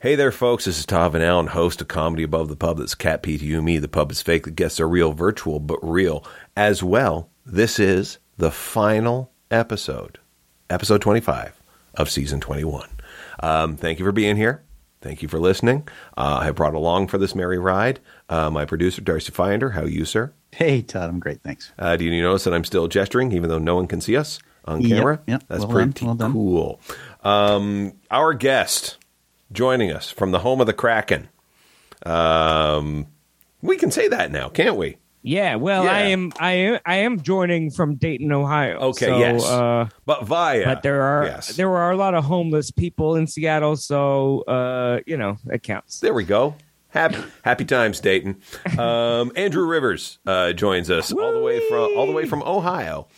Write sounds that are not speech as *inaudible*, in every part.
Hey there, folks. This is Tav and Allen, host of Comedy Above the Pub. That's Cat P to you, me. The pub is fake. The guests are real, virtual, but real as well. This is the final episode, episode 25 of season 21. Um, thank you for being here. Thank you for listening. Uh, I have brought along for this merry ride uh, my producer, Darcy Finder. How are you, sir? Hey, Todd, I'm great. Thanks. Uh, do you notice that I'm still gesturing, even though no one can see us on camera? yep. That's Well done, pretty well done. cool. Um, our guest joining us from the home of the Kraken. Um, we can say that now, can't we? Yeah, well, Yeah. I am, I am, I am joining from Dayton, Ohio. Okay, so, yes. Uh, But via. but there are Yes. there are a lot of homeless people in Seattle, so uh, you know it counts. There we go. Happy happy times, Dayton. *laughs* Um, Andrew Rivers uh, joins us all the way from all the way from Ohio.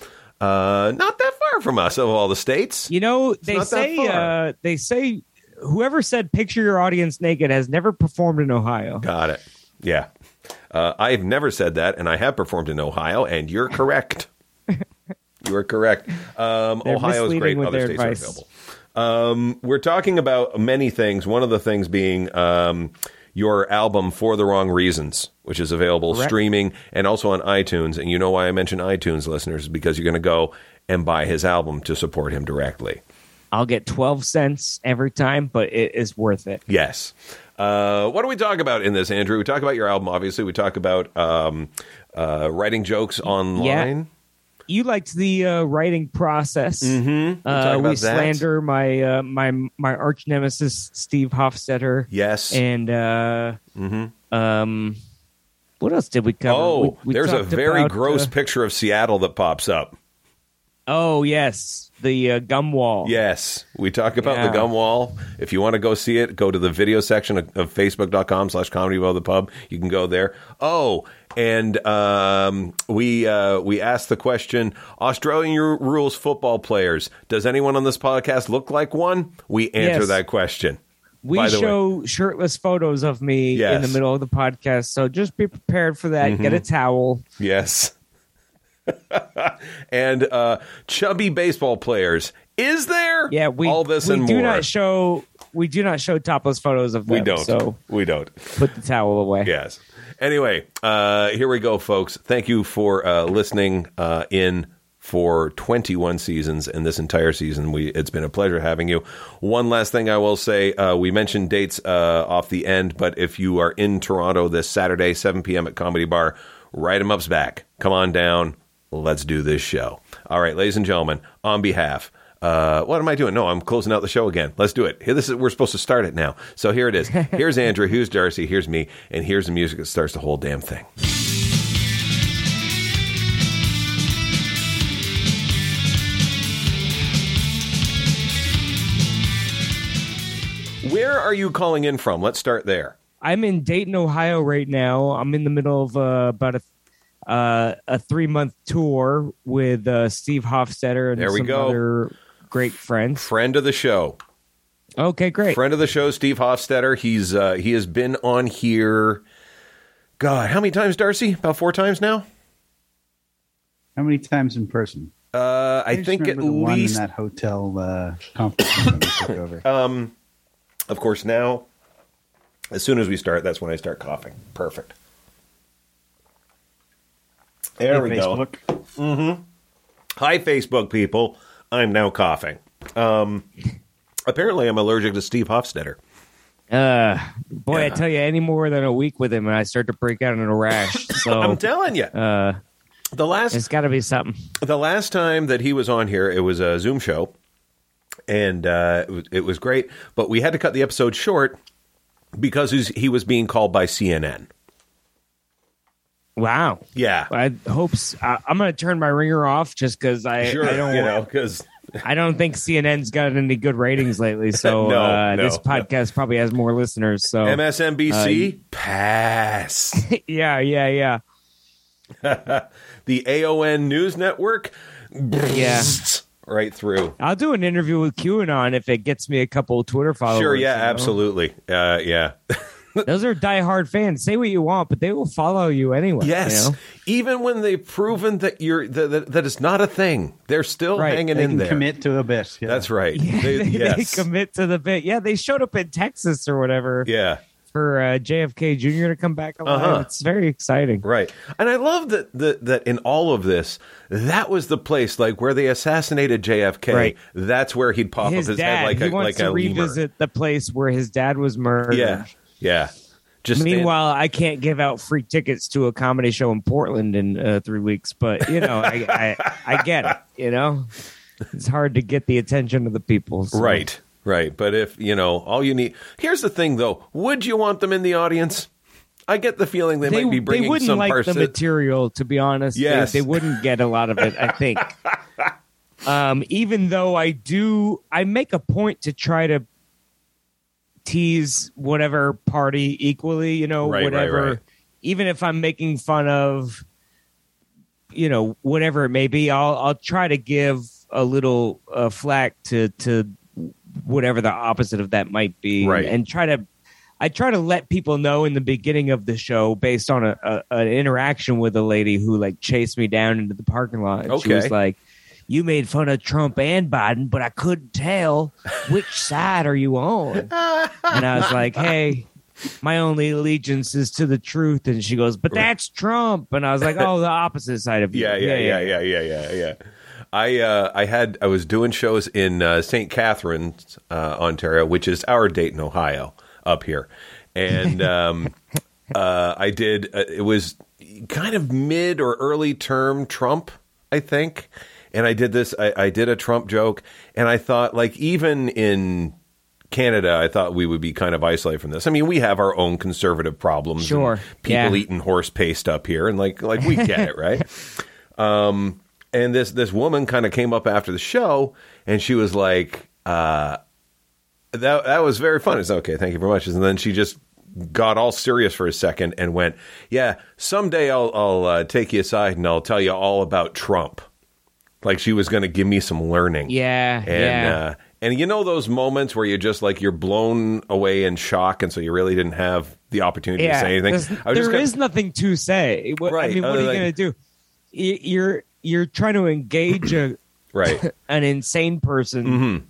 Uh, not that far from us of all the states. You know, they say uh, they say whoever said picture your audience naked has never performed in Ohio. Got it. Yeah. Uh, I've never said that, and I have performed in Ohio, and you're correct. *laughs* you are correct. Um, Ohio is great. Other states advice. are available. Um, we're talking about many things. One of the things being um, your album For the Wrong Reasons, which is available Correct. streaming and also on iTunes. And you know why I mention iTunes, listeners, because you're going to go and buy his album to support him directly. I'll get twelve cents every time, but it is worth it. Yes. Uh, what do we talk about in this, Andrew? We talk about your album, obviously. We talk about um, uh, writing jokes online. You liked the uh, writing process. Mm-hmm. Uh, talk we that. slander my uh, my my arch nemesis Steve Hofstetter. Yes. And uh, um, what else did we cover? oh, We- we there's a very about, gross uh, picture of Seattle that pops up. oh yes, the uh, gum wall. Yes, we talk about the Yeah. gum wall. If you want to go see it, go to the video section of, of facebook.com slash comedy above the pub. You can go there. Oh, and um, we uh, we asked the question: Australian ru- rules football players. Does anyone on this podcast look like one? We answer Yes. that question. We by the way. show shirtless photos of me in Yes. Mm-hmm. the middle of the podcast, so just be prepared for that. Get a towel. Yes. *laughs* and uh, chubby baseball players. Is there? Yeah, we all this we and do more. not show we do not show topless photos of them. we don't. So we don't. put the towel away. Yes. Anyway, uh, here we go, folks. Thank you for uh, listening uh, in for 21 seasons and this entire season. We it's been a pleasure having you. One last thing I will say: uh, we mentioned dates uh, off the end, but if you are in Toronto this Saturday, 7 p.m. at Comedy Bar, write Write 'em Up's back. Come on down. Let's do this show. All right, ladies and gentlemen, on behalf. Uh, what am I doing? No, I'm closing out the show again. Let's do it. Here, this is we're supposed to start it now. So here it is. *laughs* Here's Andrew. Here's Darcy. Here's me. And here's the music that starts the whole damn thing. Where are you calling in from? Let's start there. I'm in Dayton, Ohio right now. I'm in the middle of uh, about a uh, a three month tour with uh, Steve Hofstetter and There we some go. other great friends. Friend of the show. Okay, great. Friend of the show, Steve Hofstetter. He's uh, he has been on here. God, how many times, Darcy? About four times now. How many times in person? Uh, I just think at remember the one least in that hotel uh, conference room that took over. *laughs* Um, of course, now, as soon as we start, that's when I start coughing. Perfect. There Hey, we go. Facebook. Hi, Facebook people. I'm now coughing. Um, apparently, I'm allergic to Steve Hofstetter. Uh, boy, I tell you, any more than a week with him, and I start to break out in a rash. *laughs* So I'm telling you. uh, The last it's got to be something. the last time that he was on here, it was a Zoom show, and uh, it, was, it was great. But we had to cut the episode short because he was being called by CNN. Wow. Yeah, I hope I'm going to turn my ringer off just because I, sure. I don't you know, because *laughs* I don't think CNN's got any good ratings lately. *laughs* So No, uh, no, this no. podcast probably has more listeners. So MSNBC *laughs* pass. yeah, yeah, yeah, the OAN News Network, yeah. right through. I'll do an interview with QAnon if it gets me a couple of Twitter followers. Sure, yeah, you know? absolutely. Uh, yeah. *laughs* Those are diehard fans. Say what you want, but they will follow you anyway. you Yes, know? even when they've proven that you're that, that, that it's not a thing, they're still Right. hanging They in can there. commit to a bit. Yeah. That's right. Yeah, They- *laughs* they, yes. they commit to the bit. Yeah, they showed up in Texas or whatever yeah. for uh, JFK Jr. to come back alive. Uh-huh. It's very exciting. Right. And I love that, that that in all of this, that was the place like where they assassinated JFK. Right. That's where he'd pop his up his dad. head like he a wants like to a lemur. revisit the place where his dad was murdered. Yeah. Yeah. Just stand- Meanwhile, I can't give out free tickets to a comedy show in Portland in uh, three weeks, but you know, I, I I get it. You know, it's hard to get the attention of the people. so- Right. Right. But if, you know, all you need Here's the thing though. Would you want them in the audience? I get the feeling they, They, might be bringing. they wouldn't some like person. the material, to be honest. They- Yes. they, wouldn't get a lot of it. I think. *laughs* um, even though I do, I make a point to try to tease whatever party equally. You know, Right, right, whatever. right. Even if I'm making fun of, you know, whatever it may be, I'll I'll try to give a little uh, flack to to whatever the opposite of that might be, Right. and try to I try to let people know in the beginning of the show based on a, a an interaction with a lady who like chased me down into the parking lot. And She was like, "You made fun of Trump and Biden, but I couldn't tell which *laughs* side are you on." and I was like, "Hey." My only allegiance is to the truth, and she goes, "But that's Trump." And I was like, "Oh, the opposite side of *laughs* you." Yeah, yeah, yeah, yeah, yeah, yeah, yeah. I uh, I had I was doing shows in uh, St. Catharines, uh, Ontario, which is our Dayton, Ohio, up here, and *laughs* um, uh, I did. Uh, it was kind of mid or early term Trump, I think, and I did this. I, I did a Trump joke, and I thought like even in Canada, I thought we would be kind of isolated from this. I mean, we have our own conservative problems. Sure, people yeah. eating horse paste up here, and like like we get it, *laughs* right? Um, and this this woman kind of came up after the show, and she was like, uh, "That that was very fun." It's okay, thank you very much. And then she just got all serious for a second and went, "Yeah, someday I'll I'll uh, take you aside and I'll tell you all about Trump." Like she was going to give me some learning. Yeah, And yeah. uh, and you know those moments where you're just like you're blown away in shock, and so you really didn't have the opportunity to say anything. there's- I was just there gonna- is nothing to say. What, Right, I mean, what are you like- going to do? You're you're trying to engage a *clears throat* right. *laughs* an insane person, Mm-hmm.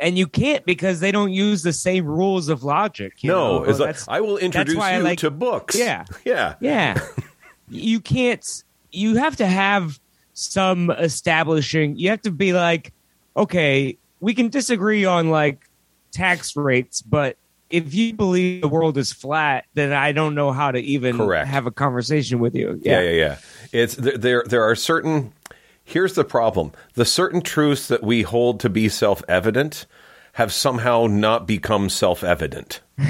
and you can't because they don't use the same rules of logic. you No, know? it's like I will introduce you like- to books. Yeah. *laughs* yeah, yeah, *laughs* you can't. You have to have some establishing. You have to be like, okay, we can disagree on like tax rates, but if you believe the world is flat, then I don't know how to even Correct. have a conversation with you. yeah, yeah, yeah. It's there. There, there are certain. Here's the problem: the certain truths that we hold to be self-evident have somehow not become self-evident. *laughs*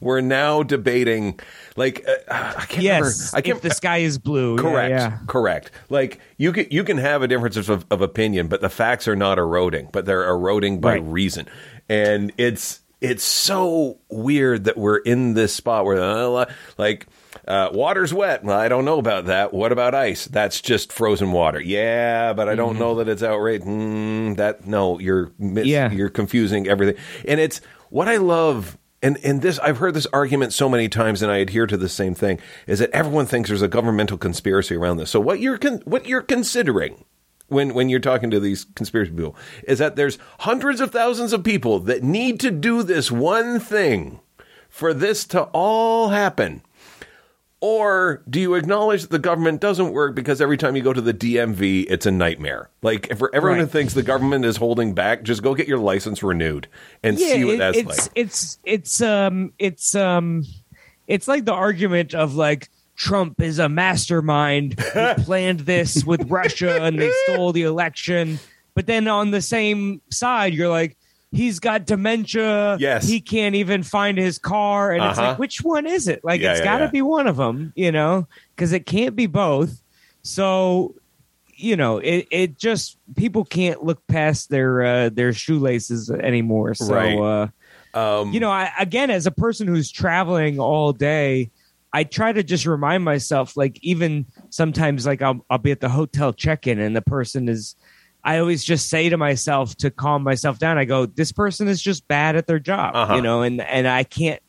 We're now debating, like uh, I can't Yes, remember. I can't. if the sky is blue. Correct. Yeah, Correct. Like you can you can have a difference of, of opinion, but the facts are not eroding, but they're eroding by Right. reason. And it's it's so weird that we're in this spot where uh, like uh, water's wet. Well, I don't know about that. What about ice? That's just frozen water. Yeah, but I don't know that it's outright. Mm, that no, you're mis- Yeah. you're confusing everything. And it's what I love. And and this I've heard this argument so many times, and I adhere to the same thing: is that everyone thinks there's a governmental conspiracy around this. So what you're con- what you're considering when when you're talking to these conspiracy people is that there's hundreds of thousands of people that need to do this one thing for this to all happen. Or do you acknowledge that the government doesn't work because every time you go to the DMV, it's a nightmare? Like, for everyone who thinks the government is holding back, just go get your license renewed and see what it- that's it's like. it's it's um it's um it's like the argument of like Trump is a mastermind who *laughs* planned this with Russia and they stole the election. But then on the same side, you're like, he's got dementia. Yes. he can't even find his car, and it's Uh-huh. like, which one is it? Like, Yeah, it's yeah, got to yeah. be one of them, you know, because it can't be both. So you know, it, it just people can't look past their uh, their shoelaces anymore. So, Right. uh, Um, you know, I, again, as a person who's traveling all day, I try to just remind myself, like even sometimes, like I'll I'll be at the hotel check-in and the person is I always just say to myself to calm myself down. I go, this person is just bad at their job, Uh-huh. you know, and and I can't.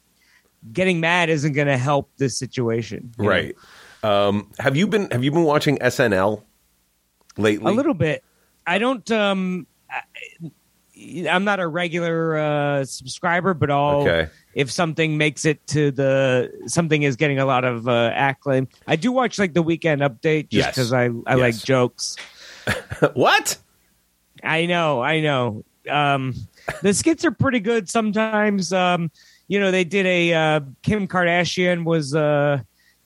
Getting mad isn't going to help this situation. Right. Um, have you been Have you been watching SNL lately? A little bit. I don't. um I, I'm not a regular uh subscriber, but I'll Okay. if something makes it to the something is getting a lot of uh, acclaim. I do watch like the weekend update just Yes. because I I like jokes. *laughs* what? I know, I know. Um, the skits are pretty good sometimes. Um, you know, they did a uh, Kim Kardashian was uh,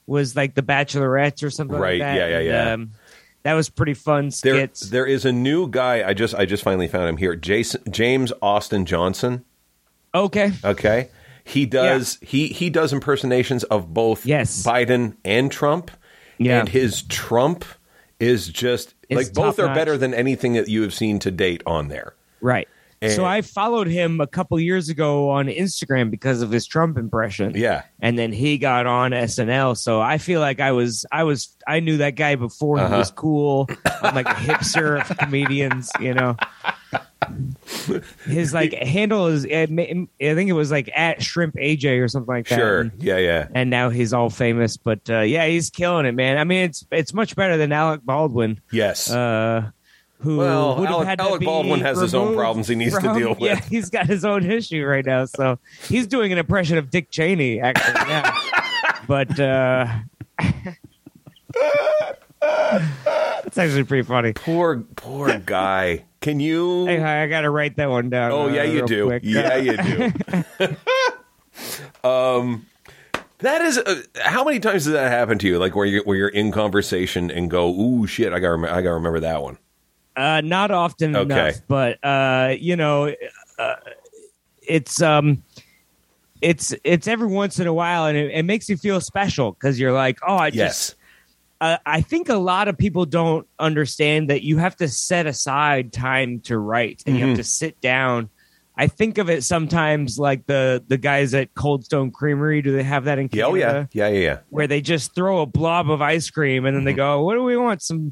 was like the Bachelorette or something Right, like that. yeah, yeah, and, yeah. Um, that was pretty fun There, skits. there is a new guy. I just I just finally found him here. Jason James Austin Johnson. okay, Okay, he does he he does impersonations of both Yes. Biden and Trump. Yeah. and his Trump is just like both are top-notch. better than anything that you have seen to date on there. right. And- so I followed him a couple years ago on Instagram because of his Trump impression. Yeah, and then he got on SNL. So I feel like I was, I was, I knew that guy before Uh-huh. he was cool. I'm like a hipster of comedians, you know. *laughs* *laughs* His like handle is, I think it was like at Shrimp AJ or something like that. sure. And, Yeah, yeah. and now he's all famous, but uh, yeah, he's killing it, man. I mean, it's it's much better than Alec Baldwin, Yes. uh, who Well, would have Alec- to Alec be Baldwin has his own problems he needs to deal *laughs* with. Yeah, he's got his own issue right now, so he's doing an impression of Dick Cheney actually now. *laughs* but uh, it's actually pretty funny. poor poor guy. Can you? Hey, I got to write that one down. Oh uh, yeah, you do. quick. Yeah, you do. um, that is. Uh, how many times does that happen to you? Like where you where you're in conversation and go, "Ooh, shit! I got rem- I got to remember that one." Uh, not often Okay. enough, but uh, you know, uh, it's um, it's it's every once in a while, and it, it makes you feel special because you're like, oh, I just. Uh, I think a lot of people don't understand that you have to set aside time to write, and you Mm-hmm. have to sit down. I think of it sometimes like the the guys at Cold Stone Creamery. Do they have that in Canada? oh yeah. Yeah, yeah, yeah. where they just throw a blob of ice cream and then they Mm-hmm. go, "What do we want? Some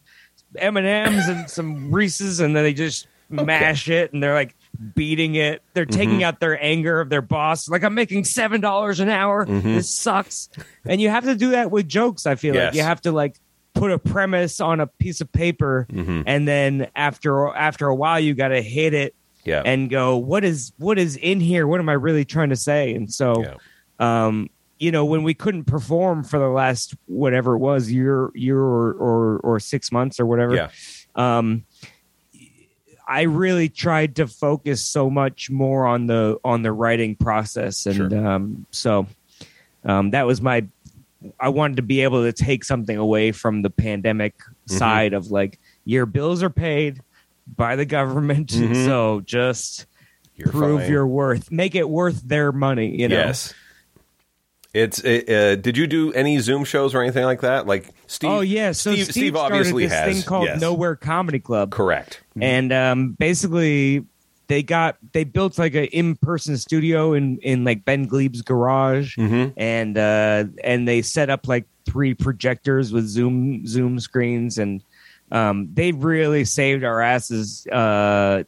M and M's and some Reese's," and then they just mash it and they're like beating it. They're Mm-hmm. taking out their anger of their boss. Like I'm making seven dollars an hour. This sucks. And you have to do that with jokes. I feel Mm-hmm. Yes. like you have to like put a premise on a piece of paper, Mm-hmm. and then after after a while, you got to hit it Yeah. and go, "What is what is in here? What am I really trying to say?" And so yeah. um, you know, when we couldn't perform for the last whatever it was year, year or or, or six months or whatever, Yeah. um, I really tried to focus so much more on the on the writing process, and Sure. um, so um, that was my. I wanted to be able to take something away from the pandemic Mm-hmm. side of like your bills are paid by the government, Mhm. so just You're prove fine. your worth, make it worth their money. You know, Yes. It's it, uh, did you do any Zoom shows or anything like that? Like Steve? oh yeah, so Steve, Steve, Steve obviously this has thing called yes. Nowhere Comedy Club, Correct. and um, basically they got they built like an in person studio in in like Ben Gleib's garage, Mhm. and uh, and they set up like three projectors with Zoom Zoom screens, and um, they really saved our asses, uh,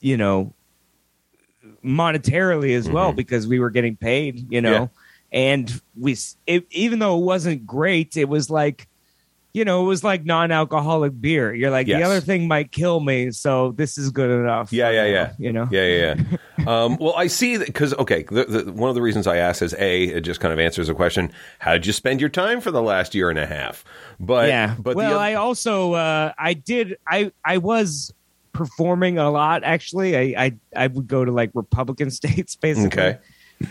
you know, monetarily as well Mhm. because we were getting paid, you know, Yeah. And we it, even though it wasn't great, it was like. You know, it was like non-alcoholic beer. You're like Yes. the other thing might kill me, so this is good enough. Yeah, yeah, yeah. You know, Yeah, yeah, yeah. *laughs* um, well, I see that because okay, the, the, one of the reasons I asked is a it just kind of answers the question: How did you spend your time for the last year and a half? But yeah. but well, I also uh, I did I I was performing a lot actually. I I, I would go to like Republican *laughs* states basically. Okay.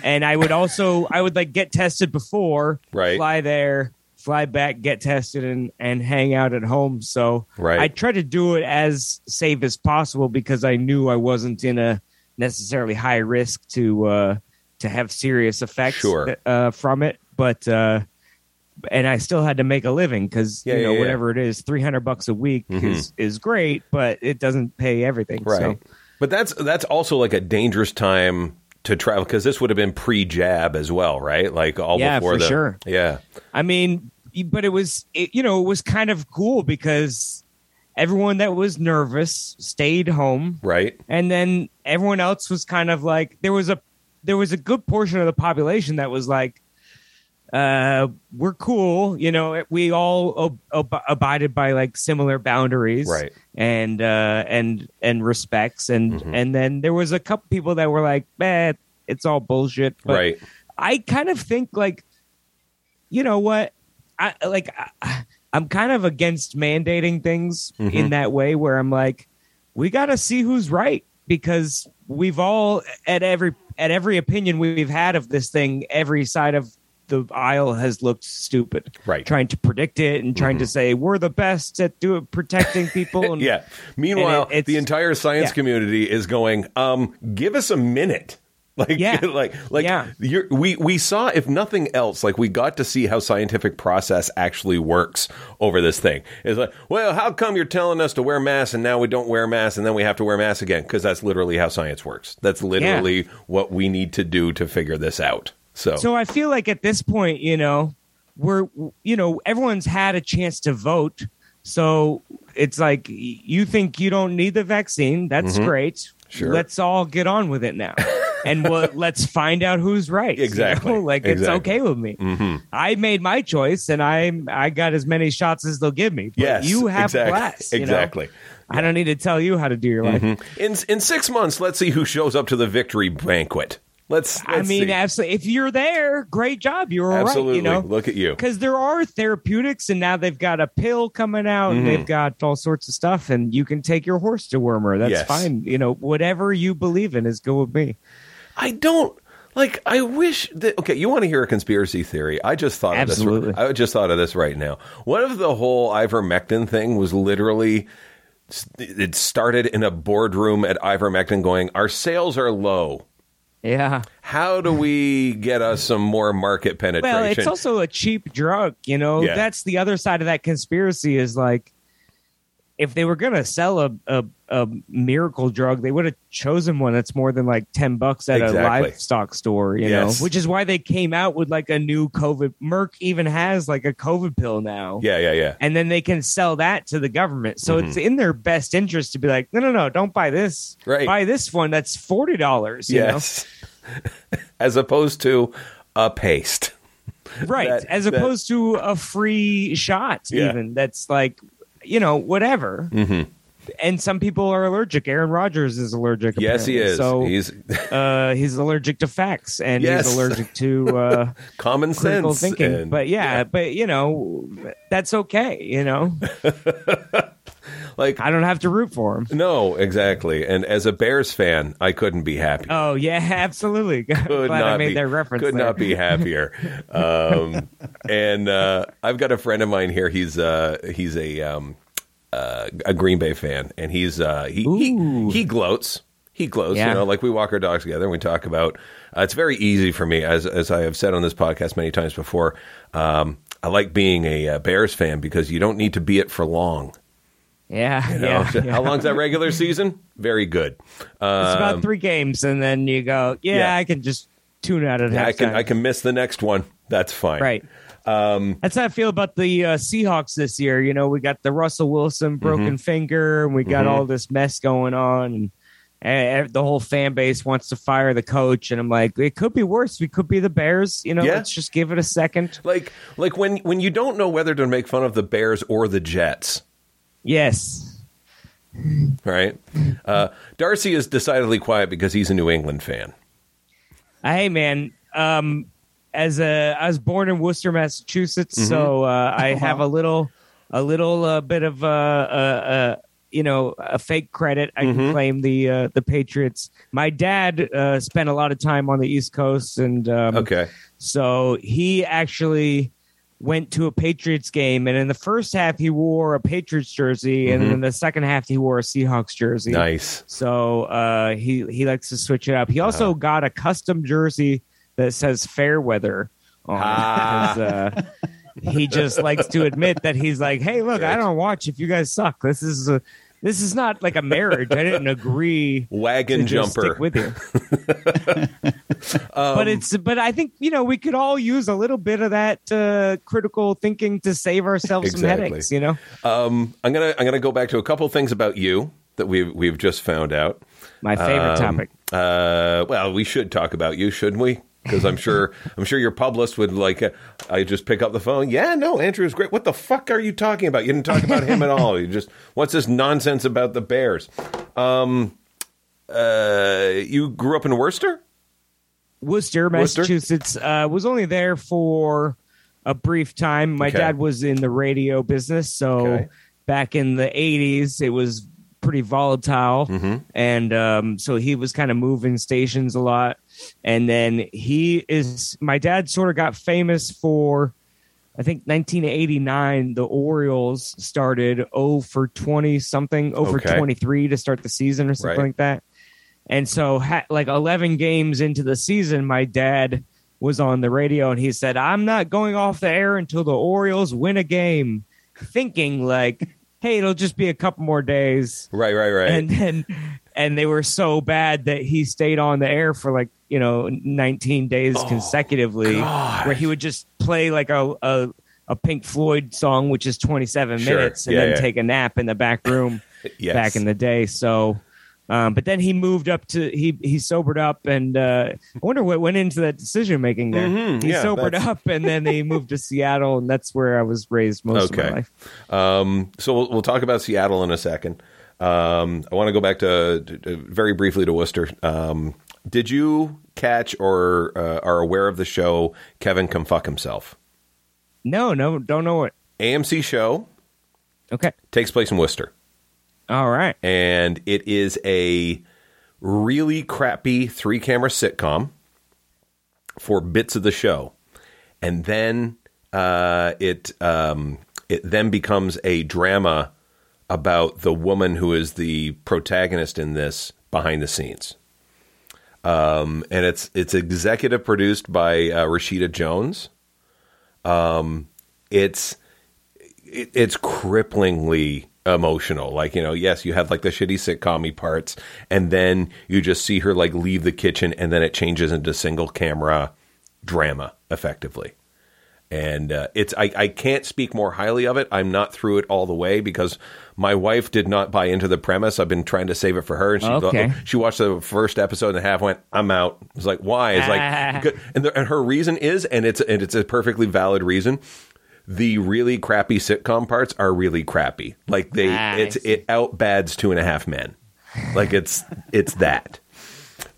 And I would also I would like get tested before, Right. fly there, fly back, get tested, and and hang out at home. So Right. I tried to do it as safe as possible because I knew I wasn't in a necessarily high risk to uh, to have serious effects Sure. uh, from it. But uh, and I still had to make a living because Yeah, you know yeah, yeah. whatever it is, three hundred bucks a week Mhm. is is great, but it doesn't pay everything. right. So. But that's that's also like a dangerous time to travel because this would have been pre-jab as well, right? Like all Yeah, before for the sure. yeah. I mean, but it was, it, you know, it was kind of cool because everyone that was nervous stayed home, Right. and then everyone else was kind of like there was a there was a good portion of the population that was like uh we're cool you know we all ob- ob- abided by like similar boundaries Right. and uh and and respects and Mhm. and then there was a couple people that were like eh, it's all bullshit but right. i kind of think like you know what i like I, i'm kind of against mandating things Mhm. in that way where i'm like we got to see who's right because we've all at every at every opinion we've had of this thing every side of the aisle has looked stupid Right. trying to predict it and trying to say we're the best at do protecting people *laughs* and Yeah. Meanwhile, it- the entire science yeah. community is going, um, give us a minute. *laughs* Like, Yeah. *laughs* like, like, Yeah. you're, we we saw, if nothing else, like we got to see how scientific process actually works over this thing. It's like, well, how come you're telling us to wear masks and now we don't wear masks and then we have to wear masks again? Because that's literally how science works. That's literally what we need to do to figure this out. So, So I feel like at this point, you know, we're you know everyone's had a chance to vote. So it's like you think you don't need the vaccine. That's great. Mm-hmm. Sure. Let's all get on with it now. and we'll, *laughs* let's find out who's right. you Exactly. know? *laughs* Like it's okay with me. Mhm. I made my choice and I I got as many shots as they'll give me. But yes, you have exactly, class. you know? exactly. I don't need to tell you how to do your life. In in six months, let's see who shows up to the victory banquet. Let's. I let's mean, see. absolutely. If you're there, great job. You're all right. absolutely. You know, Look at you. because there are therapeutics, and now they've got a pill coming out, and Mhm. they've got all sorts of stuff, and you can take your horse to Wormer. That's Yes. fine. You know, whatever you believe in is good with me. I don't like. I wish that. Okay, you want to hear a conspiracy theory? I just thought Absolutely. of this. I just thought of this right now. What if the whole ivermectin thing was literally? It started in a boardroom at ivermectin, going, "Our sales are low. Yeah. How do we get us some more market penetration?" Well, it's also a cheap drug. You know, Yeah. that's the other side of that conspiracy. Is like, if they were gonna sell a a, a miracle drug, they would have chosen one that's more than like ten bucks at Exactly. a livestock store. You Yes. know, which is why they came out with like a new COVID. Merck even has like a COVID pill now. yeah, yeah, yeah. and then they can sell that to the government. So Mm-hmm. it's in their best interest to be like, no, no, no, don't buy this. Right. Buy this one that's forty dollars. Yes. *laughs* As opposed to a paste. *laughs* right? That- As that- opposed to a free shot, Yeah. even that's like, you know, whatever. Mhm. And some people are allergic. Aaron Rodgers is allergic. Yes, he is. So he's uh, he's allergic to facts, and Yes. he's allergic to uh, *laughs* common sense. thinking. and- but yeah, but you know, that's okay. You know, *laughs* like I don't have to root for him. no, exactly. And as a Bears fan, I couldn't be happy. Oh yeah, *laughs* absolutely. could Glad I made be, that reference. Could there. not be happier. um, and uh, I've got a friend of mine here. He's uh, he's a um, uh, a Green Bay fan, and he's uh, he, he he gloats. He gloats. Yeah. You know, like we walk our dogs together and we talk about. Uh, it's very easy for me, as as I have said on this podcast many times before. Um, I like being a, uh Bears fan because you don't need to be it for long. Yeah, You know? yeah, *laughs* yeah. How long's that regular season? Very good. It's Um, about three games, and then you go, yeah, yeah. I can just tune out at I can halftime. I can miss the next one. That's fine. Right. Um, That's how I feel about the uh, Seahawks this year. You know, we got the Russell Wilson broken Mm-hmm. finger, and we got all this mess going on, and uh, the whole fan base wants to fire the coach. And I'm like, it could be worse. We could be the Bears. You know, Yeah. let's just give it a second. Like like when when you don't know whether to make fun of the Bears or the Jets, Yes. right? Uh, Darcy is decidedly quiet because he's a New England fan. Hey, man. Um, as a, I was born in Worcester, Massachusetts, so uh, *laughs* I have a little, a little uh, bit of uh, uh, uh, you know, a fake credit. I can claim the uh, the Patriots. My dad uh, spent a lot of time on the East Coast, and um, Okay, so he actually went to a Patriots game, and in the first half he wore a Patriots jersey, and in the second half he wore a Seahawks jersey. nice. So uh, he he likes to switch it up. He also got a custom jersey that says Fairweather on Ah. because uh, he just likes to admit that he's like, hey, look, I don't watch if you guys suck. This is a this is not like a marriage. I didn't agree Wagon to jumper. stick with you. *laughs* Um, but it's but I think you know we could all use a little bit of that uh, critical thinking to save ourselves some headaches. You know, Um, I'm gonna I'm gonna go back to a couple things about you that we've we've just found out. my favorite Um, topic. Uh, well, we should talk about you, shouldn't we? Because I'm sure I'm sure your publicist would like. Uh, I just pick up the phone. Yeah, no, Andrew's great. What the fuck are you talking about? You didn't talk about him at all. You just what's this nonsense about the Bears? Um, uh, you grew up in Worcester. Worcester? Massachusetts. Uh, was only there for a brief time. My Okay. dad was in the radio business, so Okay. back in the '80s, it was pretty volatile, Mm-hmm. and um, so he was kind of moving stations a lot. And then he is my dad. Sort of got famous for. I think 1989, the Orioles started 0 for 20 something, 0 for Okay. 23 to start the season or something Right. like that. And so, ha- like 11 games into the season, my dad was on the radio and he said, I'm not going off the air until the Orioles win a game, thinking like, hey, it'll just be a couple more days. Right, right, right. And then, and they were so bad that he stayed on the air for like, you know, 19 days consecutively, Oh, God. where he would just play like a, a, a Pink Floyd song, which is 27 Sure. minutes, and Yeah, then yeah. take a nap in the back room *laughs* yes. back in the day. So, um, but then he moved up to he he sobered up, and uh, I wonder what went into that decision making there. Mhm, he yeah, sobered that's- up, and then he moved to Seattle, and that's where I was raised most of Okay. my life. Um, so we'll, we'll talk about Seattle in a second. Um, I want to go back to, to- very briefly to Worcester. Um, did you catch or uh, are aware of the show Kevin Can Fuck Himself? No, no, don't know it. AMC show Okay, takes place in Worcester, all right. and it is a really crappy three camera sitcom for bits of the show, and then uh, it um, it then becomes a drama about the woman who is the protagonist in this behind the scenes. Um, and it's it's executive produced by uh, Rashida Jones. Um, it's it, it's cripplingly emotional. Like you know, yes, you have like the shitty sitcomy parts, and then you just see her like leave the kitchen, and then it changes into single camera drama effectively and uh, it's I, I can't speak more highly of it. I'm not through it all the way because my wife did not buy into the premise. I've been trying to save it for her, and she Okay. she watched the first episode and a half. Went, I'm out. I was like, why? It's like, *laughs* and the, and her reason is, and it's and it's a perfectly valid reason. The really crappy sitcom parts are really crappy. Like they, it's it outbads Two and a Half Men. Like it's it's that,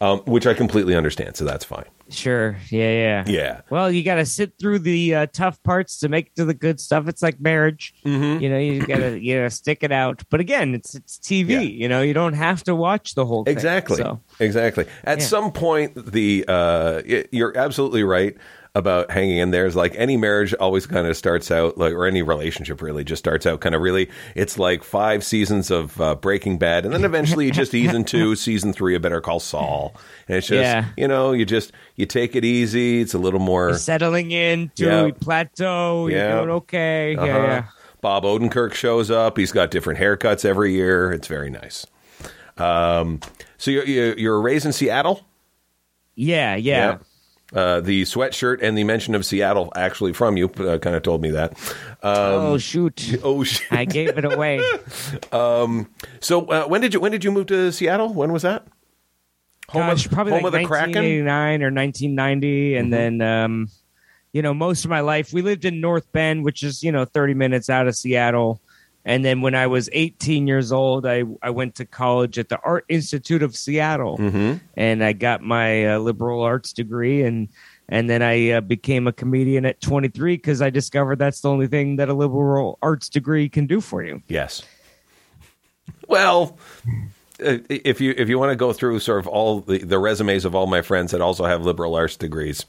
um, which I completely understand. So that's fine. Sure, yeah, yeah, Yeah. Well, you got to sit through the uh, tough parts to make to the good stuff. It's like marriage, Mm-hmm. you know. You gotta you gotta stick it out. But again, it's it's TV. Yeah. You know, you don't have to watch the whole thing. Exactly. So. Exactly. At Yeah. some point, the uh, you're absolutely right about hanging in there. Is like any marriage always kind of starts out like, or any relationship really just starts out kind of really. It's like five seasons of uh, Breaking Bad, and then eventually you just ease into *laughs* season three of Better Call Saul, and it's just Yeah. you know you just you take it easy. It's a little more. You're settling into Yeah. a plateau. You're Yeah. doing okay. Uh-huh. Yeah, yeah. Bob Odenkirk shows up. He's got different haircuts every year. It's very nice. Um, so you're, you're you're raised in Seattle. Yeah, yeah. Uh, the sweatshirt and the mention of Seattle actually from you uh, kind of told me that. oh shoot! *laughs* Oh shit. I gave it away. *laughs* So uh, when did you when did you move to Seattle? When was that? Home Gosh, of, probably home like of the Kraken. Mm-hmm. 1989 or 1990, and then um, you know most of my life we lived in North Bend, which is you know 30 minutes out of Seattle. And then when I was 18 years old, I, I went to college at the Art Institute of Seattle, Mm-hmm. and I got my uh, liberal arts degree, and and then I uh, became a comedian at 23 because I discovered that's the only thing that a liberal arts degree can do for you. Yes. Well, if you if you want to go through sort of all the, the resumes of all my friends that also have liberal arts degrees,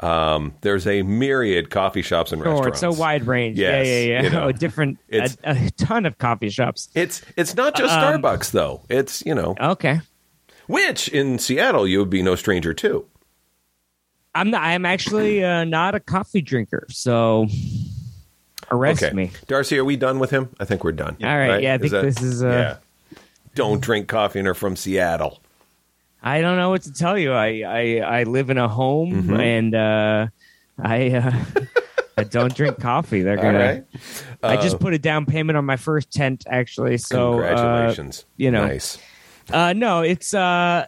um, there's a myriad coffee shops and Sure, restaurants. it's a wide range. Yes, yeah, yeah, yeah. you know, *laughs* a different, a, a ton of coffee shops. It's it's not just Um, Starbucks though. It's you know Okay. which in Seattle you would be no stranger to. I'm not. I'm actually uh, not a coffee drinker, so arrest Okay, me. Darcy, are we done with him? I think we're done. All right, yeah, I Is think that- this is, uh, don't drink coffee and are from Seattle. I don't know what to tell you. I I, I live in a home Mm-hmm. and uh, I uh, *laughs* I don't drink coffee. They're gonna. right. I just put a down payment on my first tent actually. So uh, Congratulations. you know. nice. Uh, no, it's uh,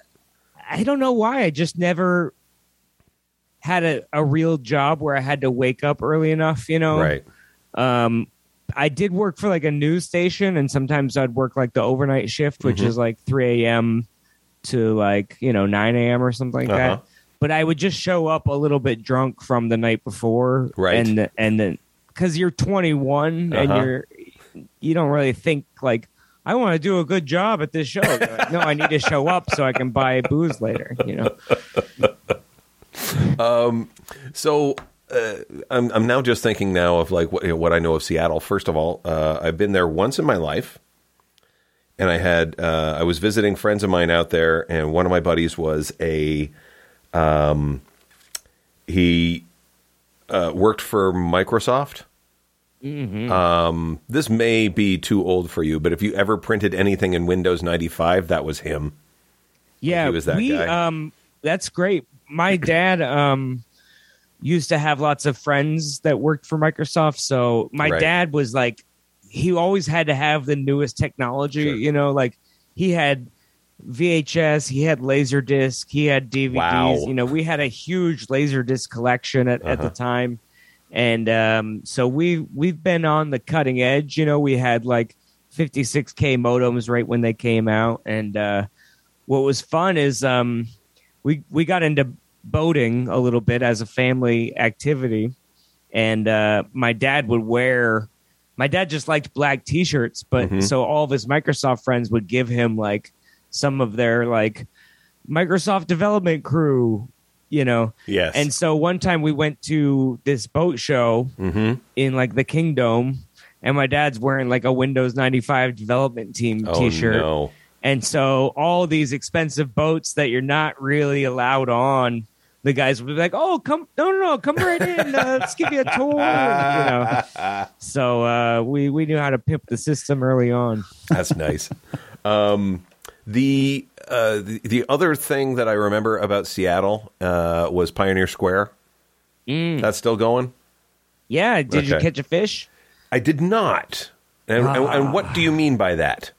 I don't know why. I just never had a, a real job where I had to wake up early enough. You know, Right. Um, I did work for like a news station, and sometimes I'd work like the overnight shift, which Mhm. is like three a.m. to like you know nine a.m. or something like Uh-huh. that. But I would just show up a little bit drunk from the night before, Right. And and then because you're 21 and Uh-huh. you're you don't really think like I want to do a good job at this show. Like, no, I need to show up so I can buy booze later. You know. *laughs* So uh, I'm, I'm now just thinking now of like what, you know, what I know of Seattle. First of all, uh, I've been there once in my life, and I had uh, I was visiting friends of mine out there, and one of my buddies was a um, he uh, worked for Microsoft. Um, this may be too old for you, but if you ever printed anything in Windows 95, that was him. Yeah, He was that we, guy. Um, that's great. My dad um, used to have lots of friends that worked for Microsoft. So my Right. dad was like, he always had to have the newest technology. Sure. You know, like he had VHS, he had Laserdisc, he had DVDs. Wow. You know, we had a huge Laserdisc collection at, at the Uh-huh. time. And um, so we we've been on the cutting edge. You know, we had like 56k modems right when they came out, and uh, what was fun is um, we we got into boating a little bit as a family activity, and uh, my dad would wear. My dad just liked black T-shirts, but Mhm. so all of his Microsoft friends would give him like some of their like Microsoft development crew, you know. Yes. And so one time we went to this boat show hmm in like the Kingdome, and my dad's wearing like a Windows 95 development team oh T-shirt. no. And so all these expensive boats that you're not really allowed on, the guys would be like, "Oh, come, no, no, no, come right in. Uh, let's give you a tour." You know. *laughs* So uh, we we knew how to pimp the system early on. That's nice. um, the, uh, the the other thing that I remember about Seattle uh, was Pioneer Square. That's still going. Yeah, did you catch a fish? I did not. And, and, and what do you mean by that?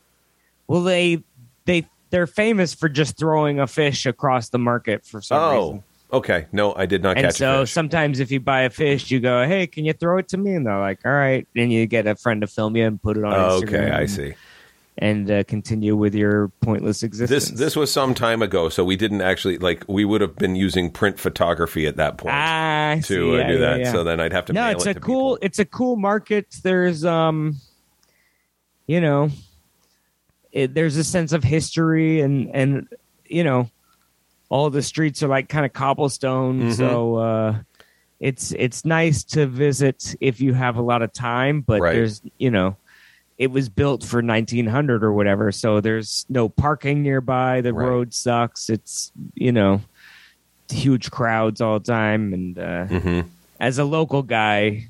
Well, they they they're famous for just throwing a fish across the market for some Oh, reason. Okay. No, I did not And catch so a fish. sometimes if you buy a fish, you go, "Hey, can you throw it to me?" And they're like, "All right." Then you get a friend to film you and put it on. Oh, Instagram okay, I see. And uh, continue with your pointless existence. this was some time ago, so we didn't actually like. We would have been using print photography at that point ah, I to see. uh, Yeah, do that. yeah. So then I'd have to. no, mail it's it a to cool. people. It's a cool market. There's um, you know, it, there's a sense of history and and you know, all the streets are like kind of cobblestone. Mhm. So uh, it's it's nice to visit if you have a lot of time. But Right. there's you know, it was built for 1900 or whatever. So there's no parking nearby. The Right. road sucks. It's you know, huge crowds all the time and. uh Mhm. as a local guy,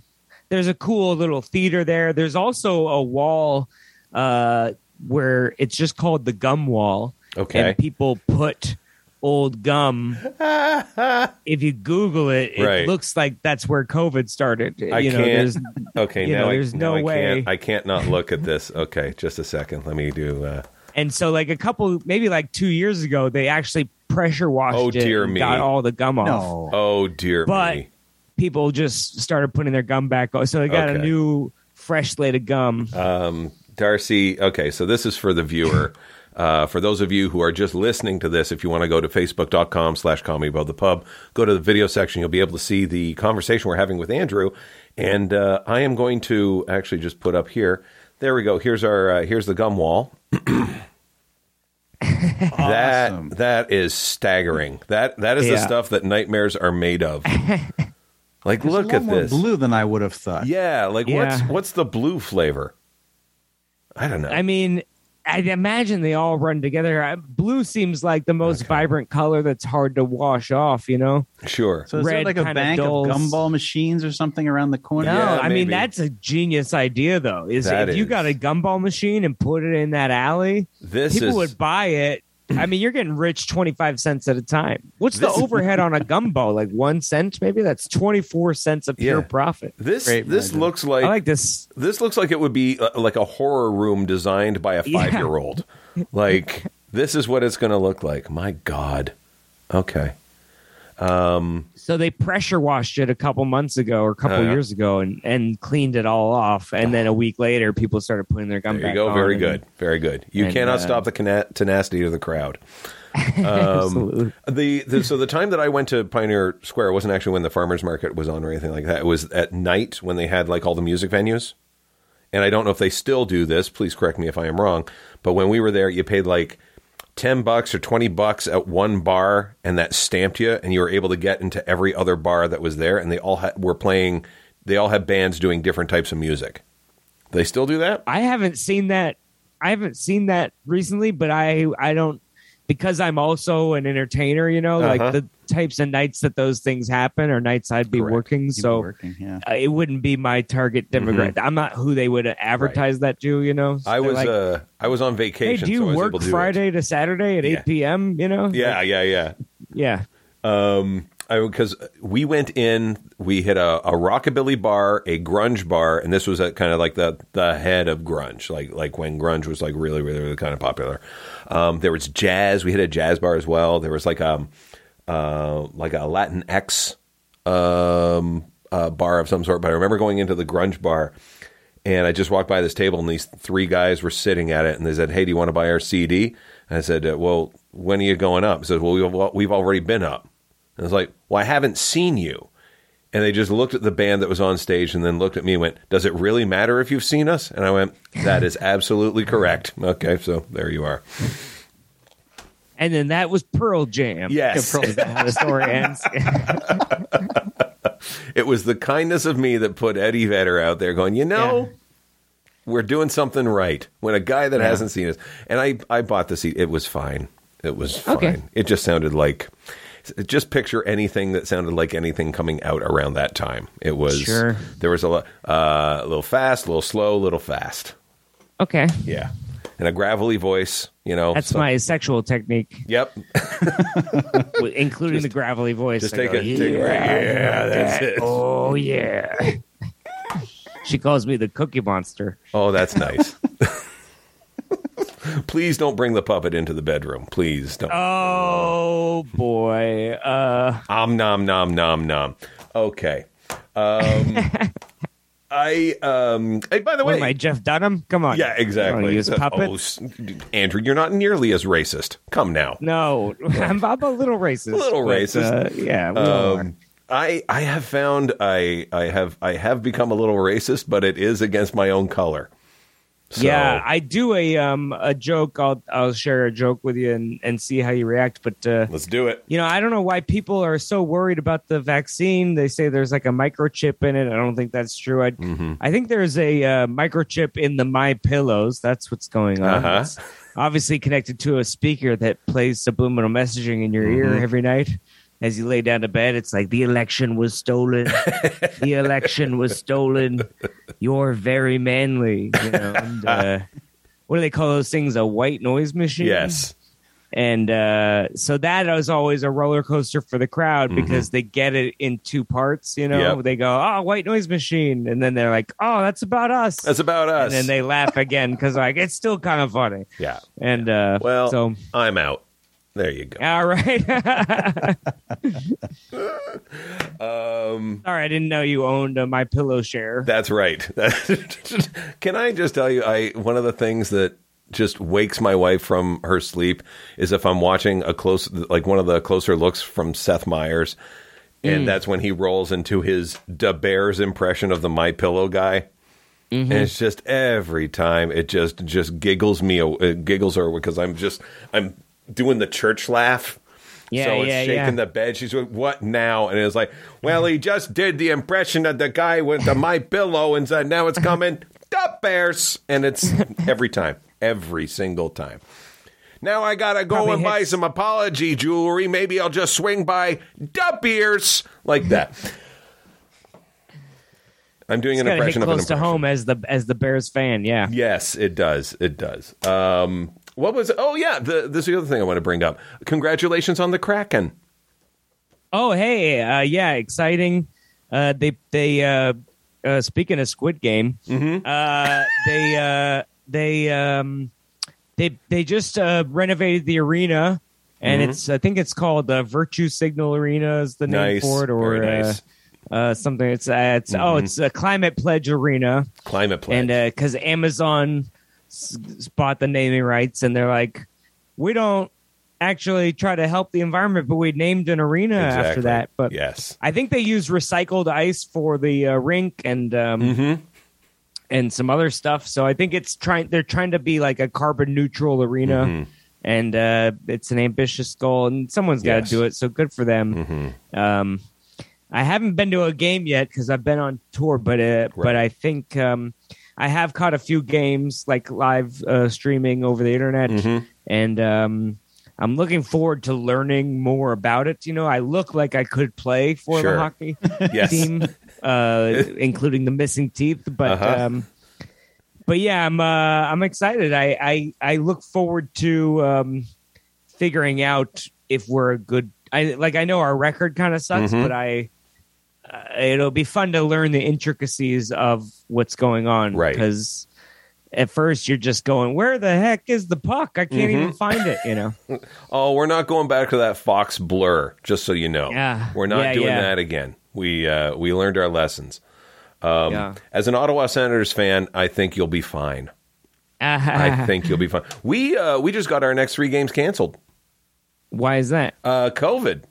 there's a cool little theater there. There's also a wall uh, where it's just called the gum wall, Okay. and people put old gum. *laughs* if you Google it, it Right. looks like that's where COVID started. I you know, can't- there's Okay, You now know, I, there's now no I way. Can't, I can't not look at this. Okay, just a second. Let me do. Uh, and so like a couple, maybe like two years ago, they actually pressure washed Oh, it dear me. got all the gum off. No. oh dear But me. People just started putting their gum back on, so they got a new fresh slate of gum. Um, Darcy, okay, so this is for the viewer. *laughs* Uh, for those of you who are just listening to this, if you want to go to facebook.com slash comedy above the pub, go to the video section. You'll be able to see the conversation we're having with Andrew. And uh, I am going to actually just put up here. There we go. Here's our uh, here's the gum wall. *clears throat* That Awesome. that is staggering. That that is the stuff that nightmares are made of. *laughs* like There's look a at more this. blue than I would have thought. Yeah, like what's what's the blue flavor? I don't know. I mean, I imagine they all run together. Uh, Blue seems like the most vibrant color that's hard to wash off. You know. Sure. So is there like a kinda bank dulls. of gumball machines or something around the corner? No, Yeah, I mean that's a genius idea though. Is That if you got a gumball machine and put it in that alley, This people is would buy it. *clears throat* I mean, you're getting rich twenty five cents at a time. What's the This- *laughs* overhead on a gumbo? Like one cent, maybe? That's twenty four cents of pure Yeah. profit. this. Great This margin. looks I like, like this. this looks like it would be uh, like a horror room designed by a *laughs* five year old. Like this is what it's going to look like. My God. Okay. So they pressure washed it a couple months ago or a couple Oh, yeah. years ago and, and cleaned it all off. And then a week later, people started putting their gum back. There you back go. on Very good. Very good. You and, cannot uh, stop the tenacity of the crowd. *laughs* Absolutely. The, the so the time that I went to Pioneer Square wasn't actually when the farmers market was on or anything like that. It was at night when they had like all the music venues. And I don't know if they still do this. Please correct me if I am wrong. But when we were there, you paid like ten bucks or twenty bucks at one bar, and that stamped you, and you were able to get into every other bar that was there, and they all had, were playing. They all had bands doing different types of music. They still do that. I haven't seen that. I haven't seen that recently, but I I don't because I'm also an entertainer. You know, Uh-huh. like the types of nights that those things happen or nights I'd be Correct. working. Keep So working, yeah. uh, it wouldn't be my target demographic. I'm not who they would advertise that to. You know, So I was like, uh, I was on Hey, vacation. do you so work able to do it. Friday to Saturday at Yeah. 8 p.m.? You know? Yeah, yeah, yeah. Yeah. Um, because we went in, we hit a, a rockabilly bar, a grunge bar, and this was at kind of like the the head of grunge, like like when grunge was like really, really, really kind of popular. Um, there was jazz. We hit a jazz bar as well. There was like um uh like a Latin X um uh, bar of some sort. But I remember going into the grunge bar. And I just walked by this table, and these three guys were sitting at it, and they said, "Hey, do you want to buy our CD?" And I said, uh, "Well, when are you going up?" He said, "Well, we've, we've already been up." And I was like, "Well, I haven't seen you." And they just looked at the band that was on stage, and then looked at me and went, "Does it really matter if you've seen us?" And I went, "That is absolutely correct." *laughs* Okay, so there you are. And then that was Pearl Jam. Yes. Is that how the story ends? *laughs* It was the kindness of me that put Eddie Vedder out there, going, "You know." Yeah. We're doing something right. When a guy that Yeah. hasn't seen us, and I, I bought the seat. It was fine. It was fine. Okay. It just sounded like, just picture anything that sounded like anything coming out around that time. It was Sure. There was a, lo- uh, a little fast, a little slow, a little fast. okay. Yeah, and a gravelly voice. You know, That's so- my sexual technique, Yep. *laughs* including the gravelly voice. Just I take go, it. Take, yeah, that's it. Oh, yeah. *laughs* she calls me the Cookie Monster. Oh, that's nice. *laughs* Please don't bring the puppet into the bedroom. Please don't. Oh, boy. Uh, Om nom nom nom nom. Okay. Um, I um. Hey, by the what way, am I, Jeff Dunham? Come on. yeah, exactly. Use puppet? Oh, Andrew, you're not nearly as racist. Come now. No, *laughs* I'm, I'm a little racist. A little but, racist. uh, yeah. Um, I I have found I I have I have become a little racist, but it is against my own color. So, Yeah, I do a um a joke. I'll I'll share a joke with you and, and see how you react. But uh, let's do it. you know, I don't know why people are so worried about the vaccine. They say there's like a microchip in it. I don't think that's true. I Mm-hmm. I think there's a uh, microchip in the My Pillows. That's what's going on. Uh-huh. It's obviously connected to a speaker that plays subliminal messaging in your Mm-hmm. ear every night. As you lay down to bed, it's like the election was stolen. the election was stolen. You're very manly, you know. And, uh, what do they call those things? A white noise machine. Yes. And uh, so that was always a roller coaster for the crowd because they get it in two parts. You know, Mm-hmm. Yep. they go, "Oh, white noise machine," and then they're like, "Oh, that's about us." That's about us. and then they laugh again because like it's still kind of funny. yeah. And uh, Well, so I'm out. There you go. all right. *laughs* Um, Sorry, I didn't know you owned a My Pillow share. That's right. *laughs* Can I just tell you, I one of the things that just wakes my wife from her sleep is if I'm watching a close, like one of the closer looks from Seth Meyers, and mm. that's when he rolls into his Da Bears impression of the My Pillow guy. Mm-hmm. And it's just every time it just just giggles me, it giggles her because I'm just I'm doing the church laugh. Yeah, so it's yeah, shaking yeah. the bed. She's like, "What now?" And it's like, "Well, he just did the impression of the guy with the my pillow, and said now it's coming, the bears." And it's every time, every single time. Now I gotta go Probably and buy some apology jewelry. Maybe I'll just swing by dup ears like that. I'm doing It's an gotta hit impression of an close to home as the as the Bears fan. Yeah. Yes, it does. It does. Um, what was? Oh yeah, the, this is the other thing I want to bring up. Congratulations on the Kraken. Oh, hey, uh, yeah, exciting. Uh, they they uh, uh, speaking of Squid Game, Mm-hmm. uh, they uh, they um, they they just uh, renovated the arena, and Mm-hmm. it's I think it's called the Virtue Signal Arena is the name Nice, for it, or very nice. uh, uh, something. It's uh, it's oh, it's a Climate Pledge Arena, Climate pledge. and because Amazon bought the naming rights, and they're like, we don't actually try to help the environment, but we named an arena after that. But yes. I think they use recycled ice for the uh, rink and um, Mm-hmm. and some other stuff. So I think it's trying. They're trying to be like a carbon neutral arena, Mm-hmm. and uh, it's an ambitious goal, and someone's got to Yes. do it. So good for them. Mm-hmm. Um, I haven't been to a game yet because I've been on tour, but uh, Right. but I think um, I have caught a few games like live uh, streaming over the internet, Mm-hmm. and um, I'm looking forward to learning more about it. You know, I look like I could play for Sure. the hockey *laughs* Yes. team, uh, *laughs* including the missing teeth, but. Uh-huh. Um, but yeah, I'm uh, I'm excited. I, I I look forward to um, figuring out if we're a good. I like I know our record kind of sucks, Mhm. but I uh, it'll be fun to learn the intricacies of what's going on. Right. Because at first you're just going, "Where the heck is the puck? I can't Mm-hmm. even find it." You know. *laughs* Oh, we're not going back to that Fox blur. Just so you know, Yeah. we're not Yeah, doing yeah. that again. We uh, we learned our lessons. Um, yeah. As an Ottawa Senators fan, I think you'll be fine. I *laughs* think you'll be fine. We uh, we just got our next three games canceled. Why is that? Uh, COVID.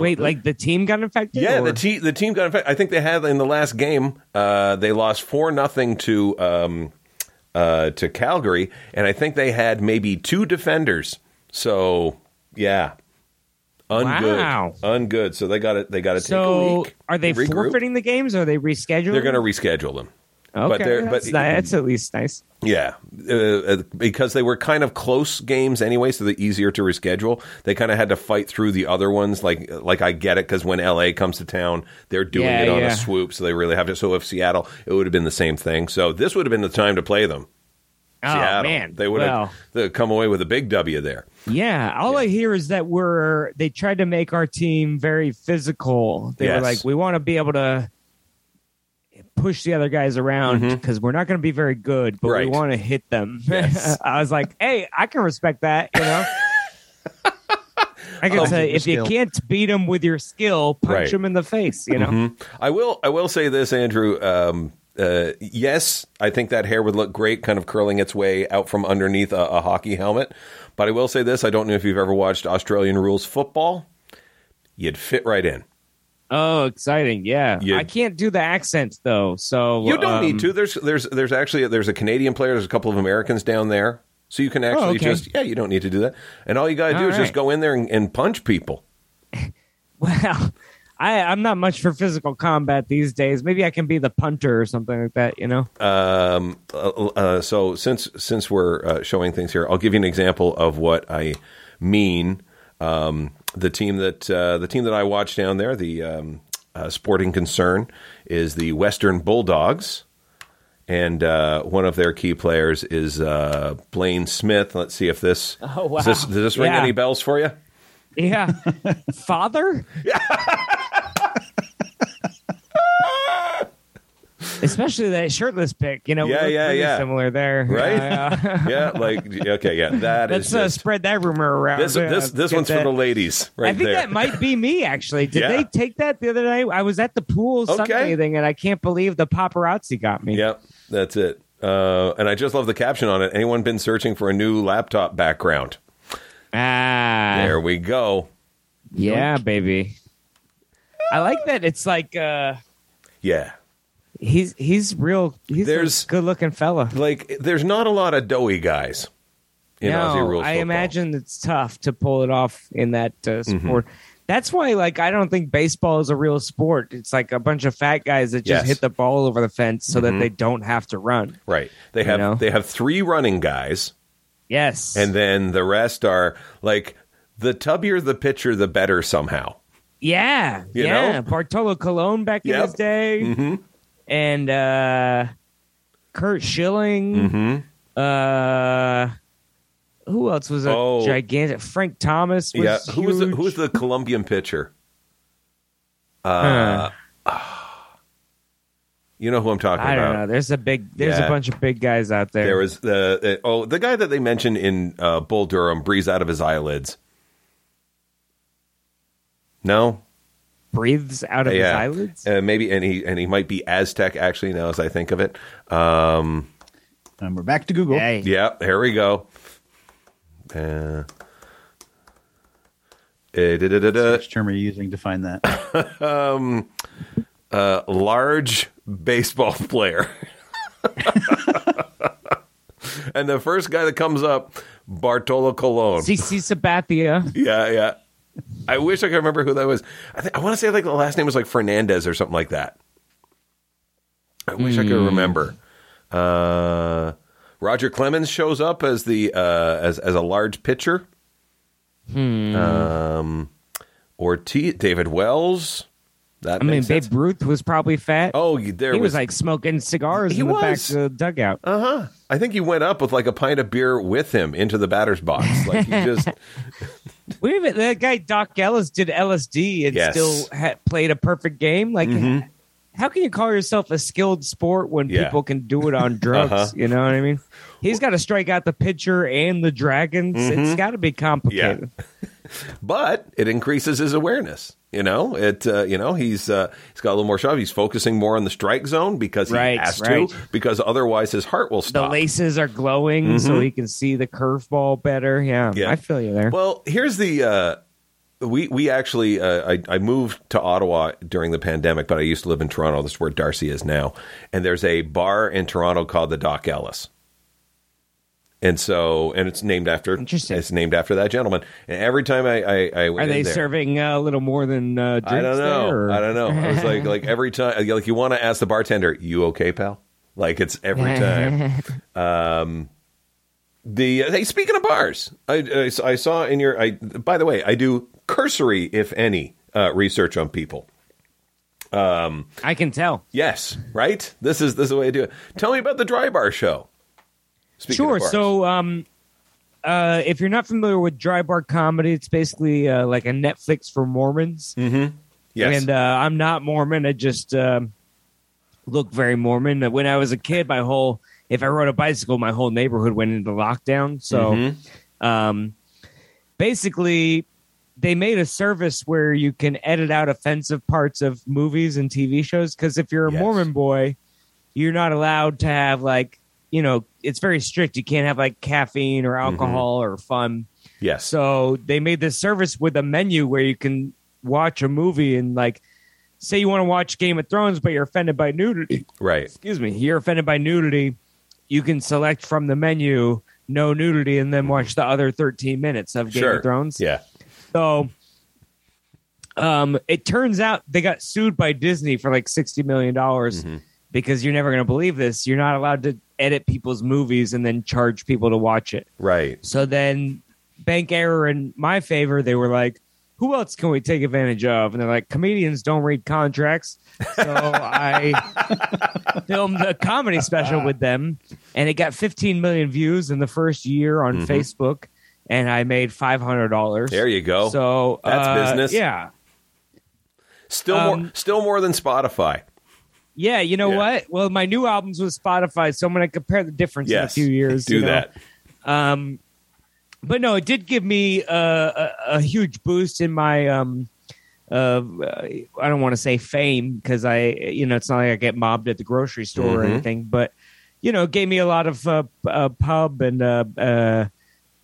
Wait, like the team got infected? Yeah, or- the te- the team got infected. I think they had in the last game. Uh, they lost four nothing to um, uh, to Calgary, and I think they had maybe two defenders. So yeah, ungood, Wow. ungood. So they got it. they got to take a So week. are they regroup. forfeiting the games? Or are they rescheduling? They're going to reschedule them. Okay, but they're- that's, but- that's at least nice. Yeah, uh, uh, because they were kind of close games anyway, so they're easier to reschedule. They kind of had to fight through the other ones. Like, like I get it because when LA comes to town, they're doing Yeah, it on yeah. a swoop, so they really have to. So if Seattle, it would have been the same thing. So this would have been the time to play them. Oh Seattle, man, they would well, have come away with a big W there. Yeah, all I hear is that we're they tried to make our team very physical. They Yes. were like, we want to be able to push the other guys around because we're not going to be very good, but Mm-hmm. Right. we want to hit them. *laughs* Yes. I was like, hey, I can respect that. You know, *laughs* I can Oh, say if you can't beat them with your skill, punch Right. them in the face. You know, I will. I will say this, Andrew. Um, uh, yes, I think that hair would look great, kind of curling its way out from underneath a, a hockey helmet. But I will say this: I don't know if you've ever watched Australian rules football. You'd fit right in. Oh, exciting! Yeah, You- I can't do the accent though, so You don't um, need to. There's there's there's actually there's a Canadian player. There's a couple of Americans down there, so you can actually Oh, okay. just yeah. You don't need to do that, and all you got to do All is just go in there and, and punch people. *laughs* Well, I, I'm not much for physical combat these days. Maybe I can be the punter or something like that. You know? Um, uh, uh, so since since we're uh, showing things here, I'll give you an example of what I mean. Um, the team that uh, the team that I watch down there, the um, uh, Sporting Concern, is the Western Bulldogs, and uh, one of their key players is uh, Bailey Smith. Let's see if this Oh, wow. does this, does this ring Yeah. any bells for you? Yeah, *laughs* father. *laughs* Especially that shirtless pic, you know. Yeah, yeah, yeah. Similar there, Right? Yeah, yeah. yeah, like okay, yeah, that is Let's uh, spread that rumor around. this Yeah, this this one's for the ladies, right I think there. that might be me. Actually, did they take that the other night? I was at the pool Okay. sunbathing, and I can't believe the paparazzi got me. Yep, that's it. Uh, and I just love the caption on it. Anyone been searching for a new laptop background? Ah, There we go. yeah, baby. I like that. It's like uh, Yeah. He's he's real. He's There's- a good looking fella. Like, there's not a lot of doughy guys in no, Aussie rules I football. imagine it's tough to pull it off in that uh, Mm-hmm. sport. That's why, like, I don't think baseball is a real sport. It's like a bunch of fat guys that just Yes. hit the ball over the fence so Mhm. that they don't have to run. Right. They You have know? they have three running guys, Yes, and then the rest are like the tubbier the pitcher, the better somehow. yeah, You yeah. know? Bartolo Colon back in his day, Mm-hmm. And uh, Curt Schilling. Mm-hmm. Uh, who else was a Oh. gigantic? Frank Thomas. Was Yeah. Who was the huge. who was the Colombian pitcher? *laughs* Uh, *sighs* you know who I'm talking I about. don't know. There's a big. There's Yeah. a bunch of big guys out there. There was the uh, oh the guy that they mentioned in uh, Bull Durham breathes out of his eyelids. No, breathes out of yeah, his eyelids. Uh, maybe, and he and he might be Aztec actually. Now, as I think of it, um, And we're back to Google. Hey. yeah, here we go. Uh, eh. Which term are you using to find that? *laughs* uh, large baseball *laughs* player. *laughs* and the first guy that comes up, Bartolo Colon. CC Sabathia. Yeah, yeah. I wish I could remember who that was. I, think, I want to say like the last name was like Fernandez or something like that. I wish I could remember. Uh, Roger Clemens shows up as the uh, as as a large pitcher. Um, Ortiz, David Wells. That I mean, sense. Babe Ruth was probably fat. Oh, there he was, was like smoking cigars He in the back of the dugout. Uh huh. I think he went up with like a pint of beer with him into the batter's box. Like he just *laughs* Wait a minute, that guy Dock Ellis did LSD and Yes. still ha- played a perfect game. Like, Mhm. how can you call yourself a skilled sport when Yeah. people can do it on *laughs* drugs? Uh-huh. You know what I mean? He's got to strike out the pitcher and the dragons. It's got to be complicated. *laughs* but it increases his awareness. You know, it. Uh, you know, he's uh, he's got a little more shove. He's focusing more on the strike zone because he Right, has right. to. Because otherwise, his heart will stop. The laces are glowing, so he can see the curveball better. Yeah, Mm-hmm. Yeah. I feel you there. Well, here's the. Uh, we we actually uh, I, I moved to Ottawa during the pandemic, but I used to live in Toronto. This is where Darcy is now, and there's a bar in Toronto called the Dock Ellis. And so, and it's named after. Interesting. It's named after that gentleman. And every time I, I, I went Are they there- serving uh, a little more than uh, drinks I don't know. there, I don't know. I was like, like every time, like you want to ask the bartender, "You okay, pal?" Like it's every *laughs* time. um, the hey, speaking of bars, I, I I saw in your. I by the way, I do cursory, if any, uh, research on people. Um, I can tell. Yes, right. This is this is the way I do it. Tell me about the dry bar show. Sure. So, um, uh, if you're not familiar with dry bar comedy, it's basically uh, like a Netflix for Mormons. yes, And uh, I'm not Mormon. I just um, look very Mormon. When I was a kid, my whole if I rode a bicycle, my whole neighborhood went into lockdown. So, Mm-hmm. um, basically, they made a service where you can edit out offensive parts of movies and TV shows. Because if you're a Yes. Mormon boy, you're not allowed to have like you know it's very strict. You can't have like caffeine or alcohol or fun. yes, So they made this service with a menu where you can watch a movie and like say you want to watch Game of Thrones, but you're offended by nudity. *clears throat* right. Excuse me, you're offended by nudity. You can select from the menu no nudity and then watch the other 13 minutes of Game Sure. of Thrones. Yeah. So um, it turns out they got sued by Disney for like $60 million Mm-hmm. because you're never going to believe this. You're not allowed to edit people's movies and then charge people to watch it. Right. So then, bank error in my favor, they were like, "Who else can we take advantage of?" And they're like, "Comedians don't read contracts." So *laughs* I filmed a comedy special with them, and it got 15 million views in the first year on Facebook, and I made five hundred dollars. Mm-hmm. There you go. So That's uh, business. Yeah, Still more. um, Still more than Spotify. Yeah. You know Yeah. what? Well, my new album's with Spotify, so I'm going to compare the difference in a few *laughs* years. Do you know? that. Um, but no, it did give me a, a, a huge boost in my um, uh, I don't want to say fame because I, you know, it's not like I get mobbed at the grocery store or Mhm. anything, but you know, it gave me a lot of uh, uh, pub and uh, uh,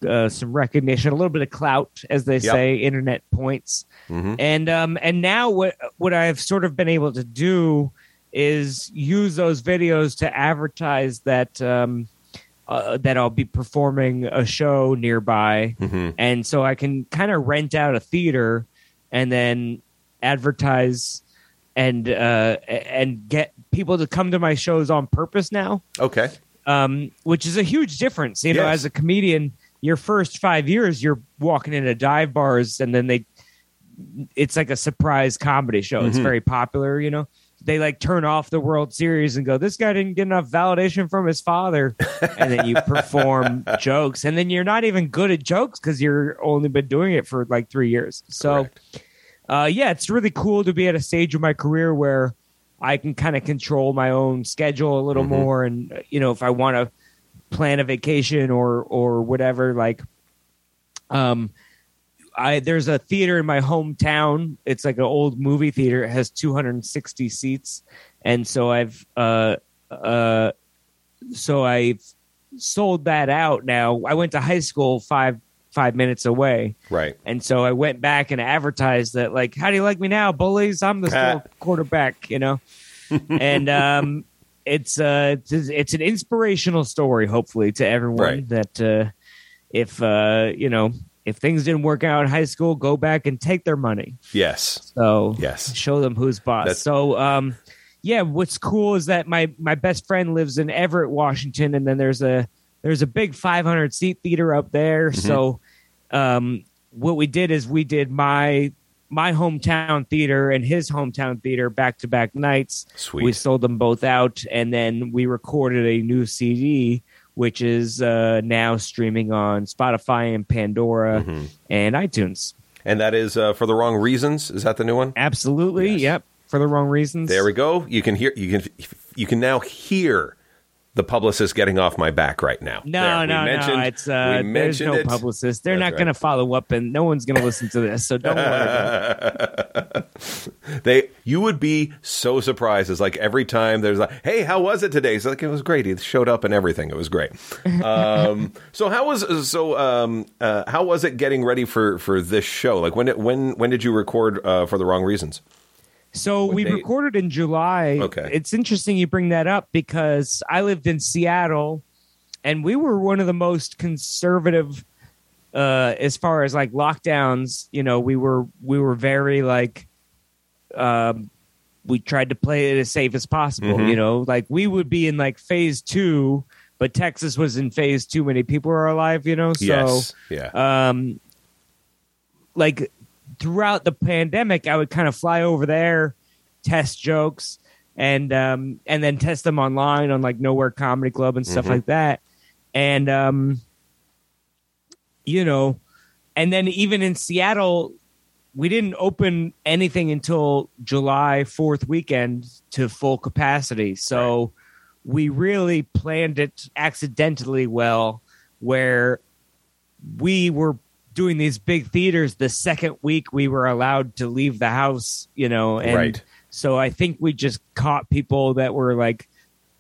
uh, some recognition, a little bit of clout, as they Yep. say, internet points. Mhm. And um, and now what what I've sort of been able to do is use those videos to advertise that um, uh, that I'll be performing a show nearby, Mhm. and so I can kind of rent out a theater and then advertise and uh, and get people to come to my shows on purpose now, Okay. um, which is a huge difference. You know, as a comedian, your first five years, you're walking into dive bars, and then they, it's like a surprise comedy show. It's Mhm. very popular. You know, they like turn off the World Series and go, "This guy didn't get enough validation from his father," and then you perform *laughs* jokes, and then you're not even good at jokes because you're only been doing it for like three years. So uh, yeah, it's really cool to be at a stage of my career where I can kind of control my own schedule a little Mhm. more, and uh, you know, if I want to plan a vacation or or whatever, like, um, I there's a theater in my hometown. It's like an old movie theater. It has 260 seats, and so I've uh uh so I've sold that out now. I went to high school five five minutes away. Right. And so I went back and advertised that, like, how do you like me now, bullies? I'm the *laughs* quarterback, you know. and um, it's uh, it's, it's an inspirational story, hopefully, to everyone Right. that uh, if uh, you know if things didn't work out in high school, go back and take their money. Yes. So Yes. show them who's boss. That's- so um, yeah, what's cool is that my my best friend lives in Everett, Washington, and then there's a there's a big 500 seat theater up there. Mm-hmm. So um, what we did is we did my my hometown theater and his hometown theater back to back nights. Sweet. We sold them both out, and then we recorded a new CD, which is uh, now streaming on Spotify and Pandora Mhm. and iTunes. And that is uh, for the wrong reasons. Is that the new one? Absolutely, Yes. yep. For the wrong reasons. There we go. You can hear. You can. You can now hear the publicist getting off my back right now. No, There, no, no. It's uh, there's no it. publicist. They're That's not right. going to follow up, and no one's going to listen to this. So don't worry. *laughs* They, you would be so surprised. It's like every time there's like, "Hey, how was it today?" It's like it was great. He showed up and everything. It was great. *laughs* Um, so how was so um, uh, how was it getting ready for for this show? Like when did when when did you record uh, for the wrong reasons? So What we date? recorded in July. Okay. It's interesting you bring that up because I lived in Seattle, and we were one of the most conservative uh, as far as like lockdowns. You know, we were we were very like. Um, we tried to play it as safe as possible. Mhm. You know, like we would be in like phase two, but Texas was in phase too many people are alive. You know, so yes. Yeah. um like throughout the pandemic i would kind of fly over there test jokes and um and then test them online on like nowhere comedy club and stuff Mhm. like that. And um you know and then even in seattle we didn't open anything until july 4th weekend to full capacity. So we really planned it accidentally well where we were doing these big theaters the second week we were allowed to leave the house, you know, and Right. so I think we just caught people that were like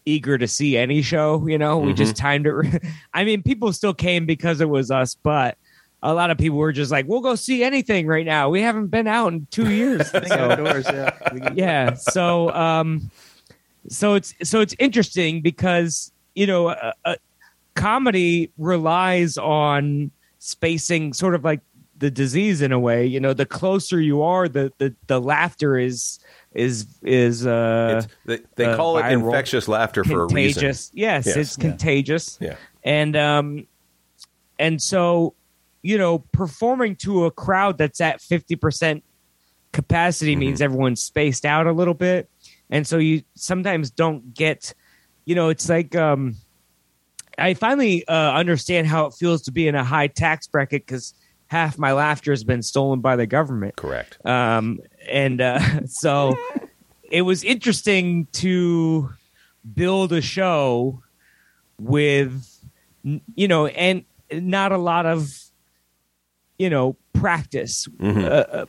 eager to see any show, you know. We just timed it. re- *laughs* I mean, people still came because it was us, but a lot of people were just like, "We'll go see anything right now. We haven't been out in 2 *laughs* years." So- outdoors, yeah. yeah so um so it's so it's interesting because you know uh, uh, comedy relies on spacing sort of like the disease in a way you know the closer you are the the, the laughter is is is uh It's, they they uh, call it viral. infectious laughter for a reason. yes, Yes. it's Yeah. contagious Yeah. and um and so you know performing to a crowd that's at 50% capacity Mm-hmm. means everyone's spaced out a little bit and so you sometimes don't get you know it's like um i finally uh, understand how it feels to be in a high tax bracket because half my laughter has been stolen by the government Correct. um, and uh, *laughs* so it was interesting to build a show with you know and not a lot of you know practice Mhm. uh, uh,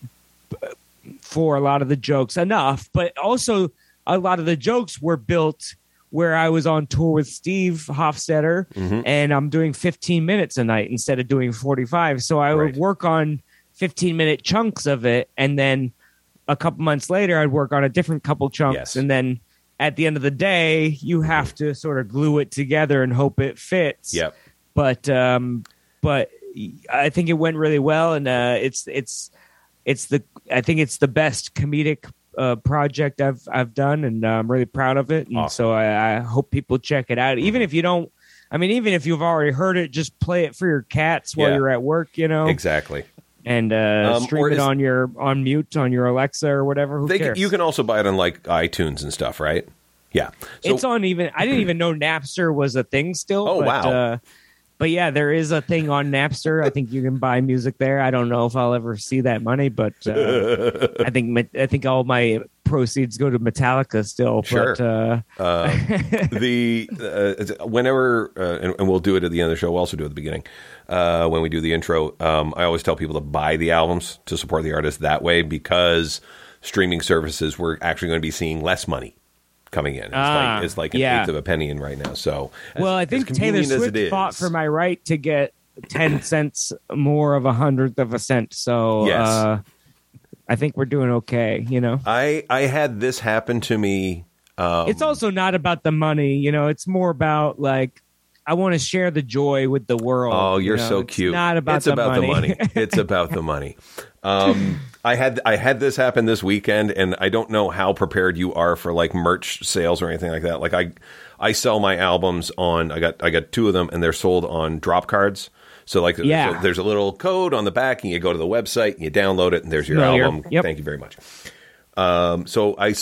for a lot of the jokes enough but also a lot of the jokes were built where I was on tour with Steve Hofstetter Mhm. and I'm doing 15 minutes a night instead of doing 45. So I Right. would work on 15 minute chunks of it. And then a couple months later, I'd work on a different couple chunks. Yes. And then at the end of the day, you have to sort of glue it together and hope it fits. Yep. But, um, but I think it went really well. And, uh, it's, it's, it's the I think it's the best comedic uh, project I've I've done, and uh, I'm really proud of it. And Awesome. so I, I hope people check it out, even if you don't. I mean, even if you've already heard it, just play it for your cats while Yeah. you're at work, you know, Exactly. and uh, Um, stream it is- on your on mute on your Alexa or whatever. Who They can, cares? you can also buy it on like iTunes and stuff, right? Yeah. So, it's on even. I didn't even know Napster was a thing still. Oh, but, wow. Uh, but yeah, there is a thing on Napster. I think you can buy music there. I don't know if I'll ever see that money, but uh, *laughs* I think I think all my proceeds go to Metallica still. Sure. But uh, uh, *laughs* the uh, whenever uh, and, and we'll do it at the end of the show. We'll also do it at the beginning uh, when we do the intro. Um, I always tell people to buy the albums to support the artist that way because streaming services we're actually going to be seeing less money coming in. It's Ah, like it's like an yeah. eighth of a penny in right now. So as- well, I think Taylor Swift fought for my right to get ten *coughs* cents more of a hundredth of a cent. So Yes. uh, I think we're doing okay. You know. I I had this happen to me. Um, it's also not about the money, you know. It's more about like I want to share the joy with the world. Oh, you you're know? so It's cute. Not about it's the about money. the money. *laughs* It's about the money. Um, I had I had this happen this weekend, and I don't know how prepared you are for like merch sales or anything like that. Like I I sell my albums on. I got I got two of them, and they're sold on drop cards. So like Yeah. so there's a little code on the back, and you go to the website, and you download it, and there's your Familiar. album. Yep. Thank you very much. Um, so I,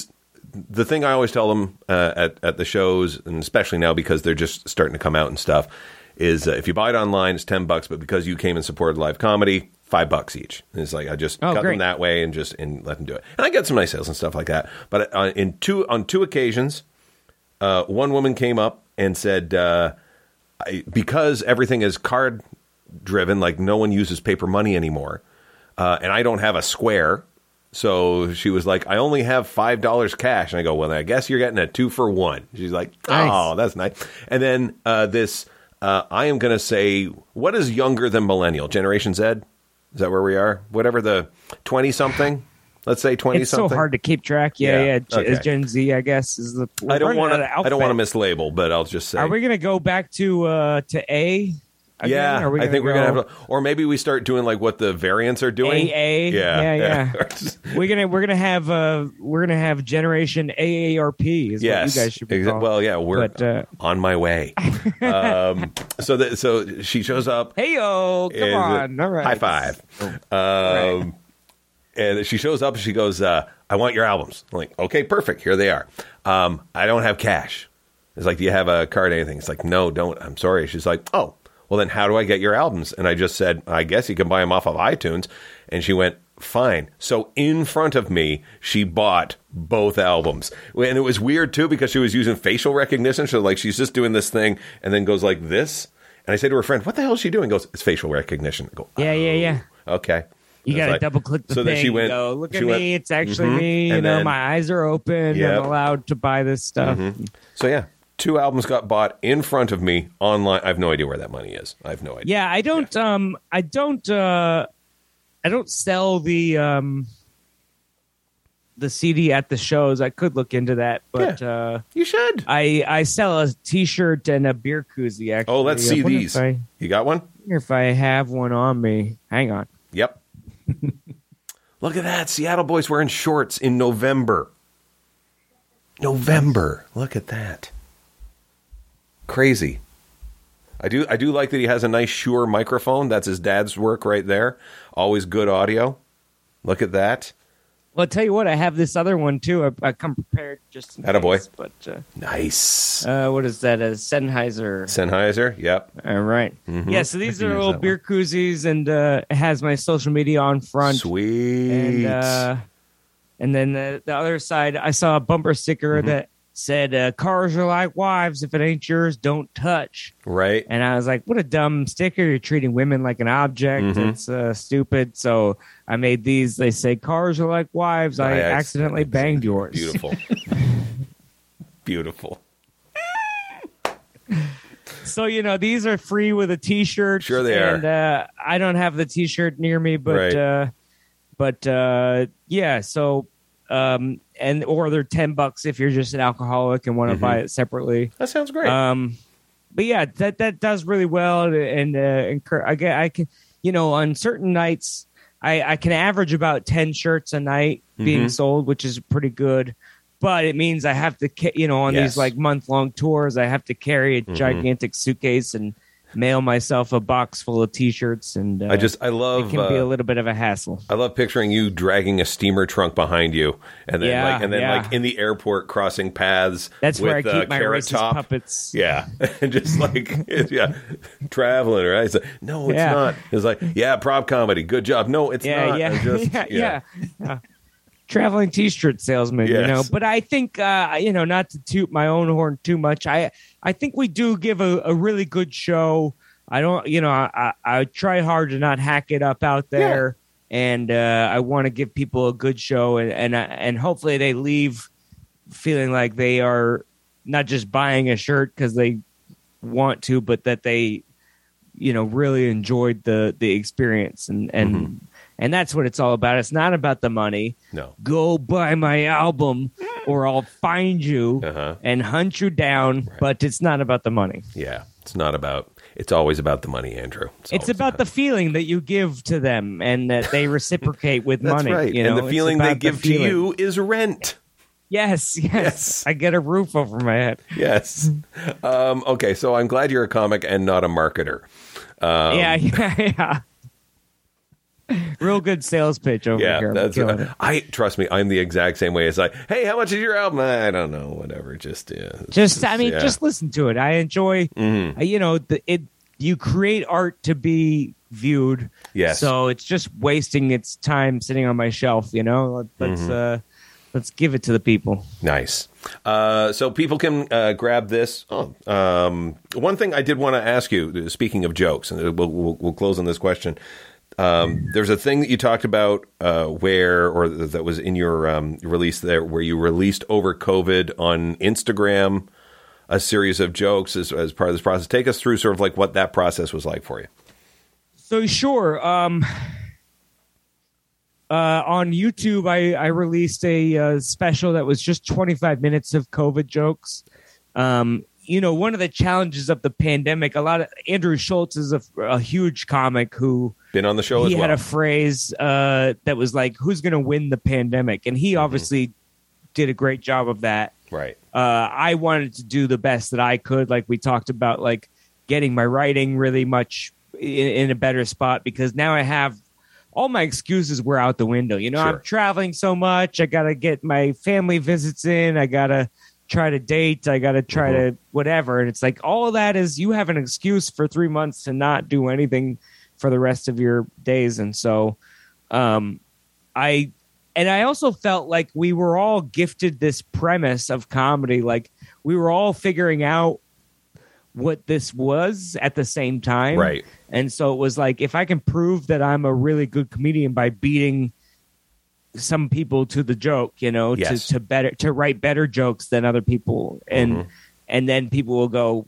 the thing I always tell them uh, at at the shows, and especially now because they're just starting to come out and stuff, is uh, if you buy it online, it's ten bucks, but because you came and supported live comedy, five bucks each. And it's like I just Oh, cut great. them that way and just and let them do it. And I get some nice sales and stuff like that. But uh, in two on two occasions, uh, one woman came up and said, uh, I, because everything is card driven, like no one uses paper money anymore, uh, and I don't have a square. So she was like, I only have five dollars cash, and I go, well, I guess you're getting a two for one. She's like, oh, Nice. that's nice. And then uh, this, uh, I am going to say, what is younger than millennial? Generation Z? Is that where we are? Whatever the twenty something. Let's say twenty It's so something. hard to keep track. Yeah, Yeah, yeah. Okay. Is Gen Z, I guess, is the. I don't want to. I don't want to mislabel, but I'll just say. Are we going to go back to uh to A? Again? yeah, I think we're gonna have to, or maybe we start doing like what the variants are doing. AA? Yeah, Yeah, *laughs* We're gonna we're gonna have uh we're gonna have Generation AARP. Is yes, what you guys should be called. Well, yeah, we're But, uh, on my way. *laughs* um, so that so she shows up. Hey yo, come on! All right, high five. Um, and she shows up and she goes, uh, "I want your albums." I'm like, okay, perfect. Here they are. Um, I don't have cash. It's like, do you have a card? or Anything? It's like, no, don't. I'm sorry. She's like, oh, well then, how do I get your albums? And I just said, I guess you can buy them off of iTunes. And she went, fine. So in front of me, she bought both albums, and it was weird too because she was using facial recognition. So like, she's just doing this thing and then goes like this. And I say to her friend, "What the hell is she doing?" Goes, "It's facial recognition." I go, Yeah, yeah, yeah. Okay. You got to like- double click the so thing. then she went. go, Look at went- me. It's actually Mhm. me. You And know, then- my eyes are open. Yep. I'm allowed to buy this stuff. So yeah, two albums got bought in front of me online. I have no idea where that money is. I have no idea. Yeah, I don't. Um, I don't. Uh, I don't sell the um, the CD at the shows. I could look into that, but uh, You should. I I sell a T-shirt and a beer koozie. Actually, Oh, let's see these. I, You got one? if I have one on me. Hang on. Yep. *laughs* Look at that. Seattle boys wearing shorts in November. November. Look at that. Crazy. I do I do like that he has a nice Shure microphone. That's his dad's work right there. Always good audio. Look at that. Well, I'll tell you what. I have this other one too. I, I come prepared just in Attaboy. case, But uh, Nice. uh, what is that? A Sennheiser. Sennheiser. Yep. All right. Yeah. So these are can use little that beer koozies, and uh, it has my social media on front. Sweet. and uh, and then the, the other side, I saw a bumper sticker Mm-hmm. that said, uh, "Cars are like wives. If it ain't yours, don't touch." right. And I was like, "What a dumb sticker! You're treating women like an object. Mhm. It's uh, stupid." So I made these. They say, "Cars are like wives. I I acc- accidentally banged yours." Beautiful. *laughs* Beautiful. So you know, these are free with a T-shirt. Sure they are. and, Uh, I don't have the T-shirt near me, but Right. uh, but uh, yeah. So um, and or they're ten bucks if you're just an alcoholic and want to Mhm. buy it separately. That sounds great. Um, but yeah, that that does really well, and uh, encour- I get I can, you know, on certain nights, I, I can average about 10 shirts a night being Mhm. sold, which is pretty good. But it means I have to, ca- you know, on Yes. these like month long tours, I have to carry a Mhm. gigantic suitcase and mail myself a box full of t-shirts. And uh, I just I love it can be uh, a little bit of a hassle. I love picturing you dragging a steamer trunk behind you, and then Yeah, like and then yeah. like in the airport crossing paths. That's where I with, keep uh, my Carrot Top. puppets. Yeah, *laughs* and just like *laughs* yeah, traveling right. It's like, no, it's Yeah. not. It's like yeah, prop comedy. Good job. No, it's yeah, not. yeah, just- *laughs* yeah, yeah, yeah. Traveling T-shirt salesman, you know. But I think, uh, you know, not to toot my own horn too much. I, I think we do give a, a really good show. I don't, you know, I, I, try hard to not hack it up out there, and uh, I want to give people a good show, and and uh, and hopefully they leave feeling like they are not just buying a shirt because they want to, but that they, you know, really enjoyed the the experience, and and Mm-hmm. And that's what it's all about. It's not about the money. No. Go buy my album, or I'll find you Uh-huh. and hunt you down. But it's not about the money. Yeah. It's not about. It's always about the money, Andrew. It's always about the feeling that you give to them and that they reciprocate with *laughs* That's money. right. You know? and the It's feeling they about the give to you is rent. Yes, *laughs* yes, Yes. I get a roof over my head. Yes. um, okay, so I'm glad you're a comic and not a marketer. *laughs* Um, yeah, yeah, yeah. *laughs* Real good sales pitch over Yeah, here. That's. I trust me. I'm the exact same way. It's like, hey, how much is your album? I don't know. Whatever. Just yeah. Just, I mean, yeah. just listen to it. I enjoy. Mhm. uh, You know, the, it. You create art to be viewed. Yes. So it's just wasting its time sitting on my shelf. You know, let's Mm-hmm. uh, let's give it to the people. Nice. Uh, so people can uh, grab this. Oh, um, one thing I did want to ask you, speaking of jokes, and we'll, we'll, we'll close on this question. Um, there's a thing that you talked about uh, where, or that was in your um, release there, where you released over COVID on Instagram a series of jokes as, as part of this process. Take us through sort of like what that process was like for you. So sure. Um, uh, on YouTube, I, I released a uh, special that was just 25 minutes of COVID jokes. Um, you know, one of the challenges of the pandemic, a lot of Andrew Schulz is a, a huge comic who Been on the show he as well. had a phrase uh, that was like, "Who's going to win the pandemic?" And he obviously did a great job of that right. uh, I wanted to do the best that I could. Like we talked about, like getting my writing really much in, in a better spot because now I have all my excuses were out the window. You know, Sure. I'm traveling so much. I got to get my family visits in. I got to try to date. I got to try to whatever. And it's like all of that is you have an excuse for three months to not do anything for the rest of your days. And so, um, I and I also felt like we were all gifted this premise of comedy. Like we were all figuring out what this was at the same time. Right. And so it was like, if I can prove that I'm a really good comedian by beating some people to the joke, you know, Yes. to, to better, to write better jokes than other people. And, Mhm. and then people will go,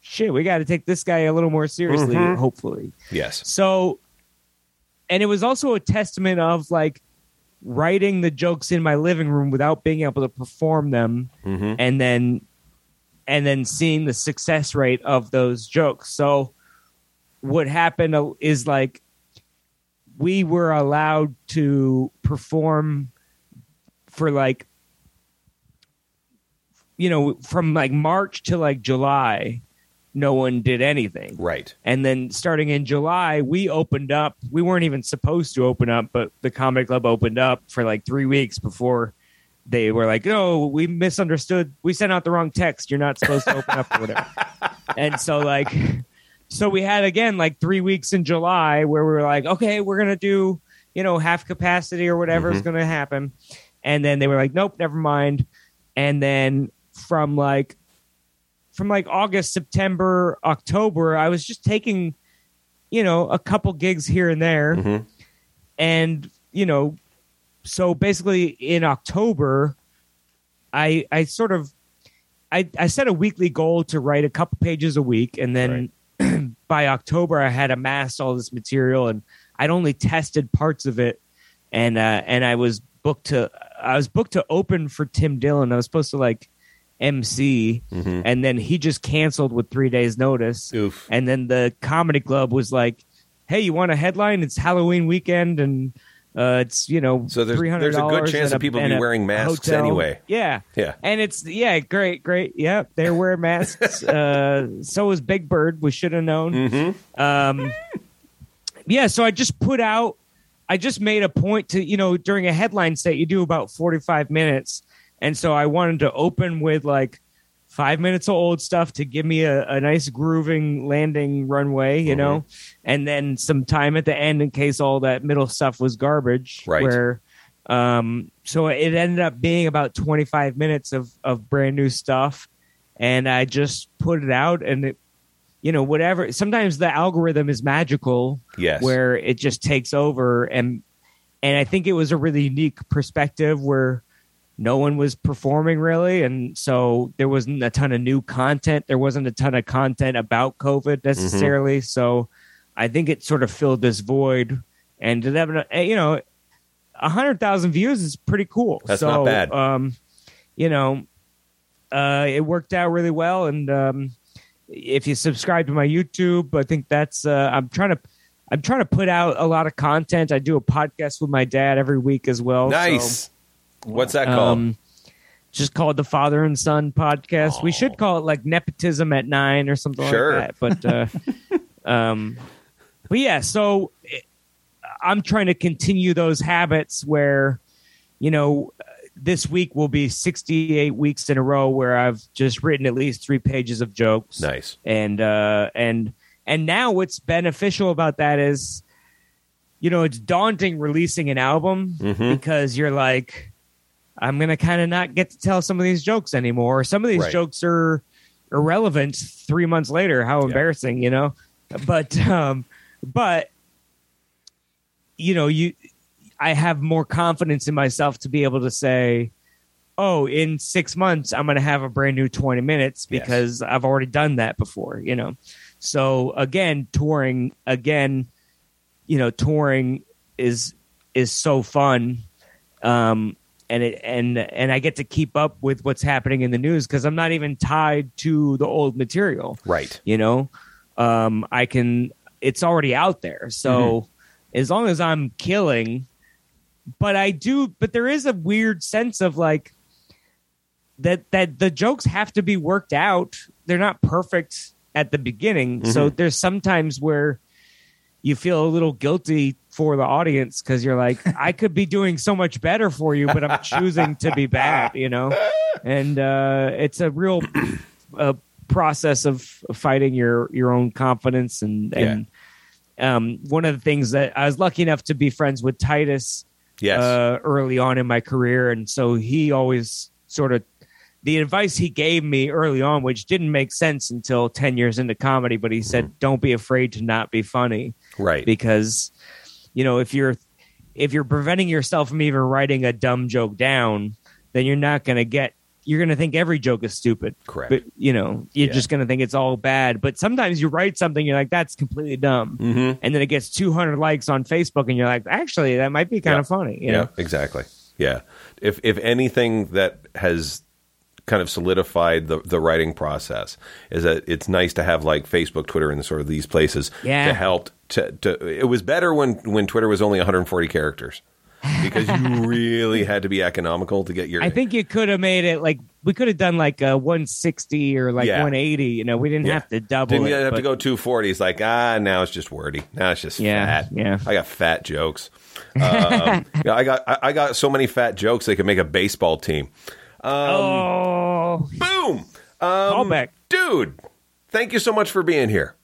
shit, we got to take this guy a little more seriously, Mhm. hopefully. Yes. So, and it was also a testament of like writing the jokes in my living room without being able to perform them, hmm and then and then seeing the success rate of those jokes. So, what happened is like we were allowed to perform for like you know from like March to like July no one did anything Right. and then starting in July, we opened up. We weren't even supposed to open up, but the comedy club opened up for like three weeks before they were like, "No, we misunderstood. We sent out the wrong text. You're not supposed to open up or whatever." *laughs* And so, like, so we had again like three weeks in July where we were like, "Okay, we're gonna do you know half capacity or whatever is Mhm. gonna happen," and then they were like, "Nope, never mind." And then from like from like August, September, October, I was just taking, you know, a couple gigs here and there. hmm And, you know, so basically in October, I I sort of I, I set a weekly goal to write a couple pages a week and then by October I had amassed all this material and I'd only tested parts of it and uh and I was booked to I was booked to open for Tim Dillon. I was supposed to like MC hmm and then he just canceled with three days notice Oof. and then the comedy club was like hey, you want a headline? It's Halloween weekend and uh, it's you know So there's- there's a good chance at that people be wearing masks hotel. anyway. Yeah, Yeah. and it's yeah, great, great. Yeah, they're wearing masks. *laughs* uh, so is Big Bird. We should have known. Mm-hmm. Um, yeah, so I just put out. I just made a point to you know during a headline set you do about forty five minutes, and so I wanted to open with like five minutes of old stuff to give me a, a nice grooving landing runway, you know, and then some time at the end in case all that middle stuff was garbage. Right. Where, um, so it ended up being about twenty five minutes of of brand new stuff, and I just put it out, and it, you know, whatever. Sometimes the algorithm is magical Yes. where it just takes over and and I think it was a really unique perspective where no one was performing really and so there wasn't a ton of new content there wasn't a ton of content about covid necessarily so I think it sort of filled this void and to them you know a hundred thousand views is pretty cool That's so, not bad. um you know uh it worked out really well and um if you subscribe to my YouTube, I think that's uh, I'm trying to I'm trying to put out a lot of content. I do a podcast with my dad every week as well. so, nice. What's that called? um, just called the Father and Son podcast. We should call it like nepotism at nine or something Sure. like that. But uh, *laughs* um, but yeah, so it, I'm trying to continue those habits where you know this week will be 68 weeks in a row where I've just written at least three pages of jokes nice. and uh and and now what's beneficial about that is you know it's daunting releasing an album Mhm. because you're like i'm gonna kind of not get to tell some of these jokes anymore. Some of these Right. jokes are irrelevant three months later. How embarrassing you know? But um but you know you i have more confidence in myself to be able to say oh in six months i'm going to have a brand new 20 minutes Yes. because i've already done that before you know? So again touring again you know touring is is so fun. Um and it and and i get to keep up with what's happening in the news because i'm not even tied to the old material. Right. you know? Um i can it's already out there. So as long as i'm killing but i do but there is a weird sense of like that that the jokes have to be worked out. They're not perfect at the beginning. So there's sometimes where you feel a little guilty for the audience because you're like *laughs* i could be doing so much better for you but i'm choosing to be bad you know? And uh it's a real uh, process of fighting your your own confidence and and um one of the things that i was lucky enough to be friends with titus Yes. uh, early on in my career, and so he always sort of the advice he gave me early on, which didn't make sense until ten years into comedy, but he said, "Don't be afraid to not be funny," right. because you know if you're if you're preventing yourself from even writing a dumb joke down, then you're not going to get. You're going to think every joke is stupid. Correct. But you know, you're Yeah. just going to think it's all bad. But sometimes you write something, you're like, "That's completely dumb," mm-hmm. and then it gets 200 likes on Facebook, and you're like, "Actually, that might be kind Yeah. of funny." You yeah, know? exactly. Yeah. If if anything that has kind of solidified the the writing process is that it's nice to have like Facebook, Twitter, and sort of these places Yeah. to help. To, to it was better when when Twitter was only 140 characters because you *laughs* really had to be economical to get your. I think you could have made it like we could have done like a 160 or like Yeah. 180. You know, we didn't Yeah. have to double Didn't it. have to go 240? It's like ah, now it's just wordy. Now it's just Yeah, fat. yeah. I got fat jokes. *laughs* Um, yeah, I got I, I got so many fat jokes they could make a baseball team. Oh, Boom. Um, callback. dude. Thank you so much for being here.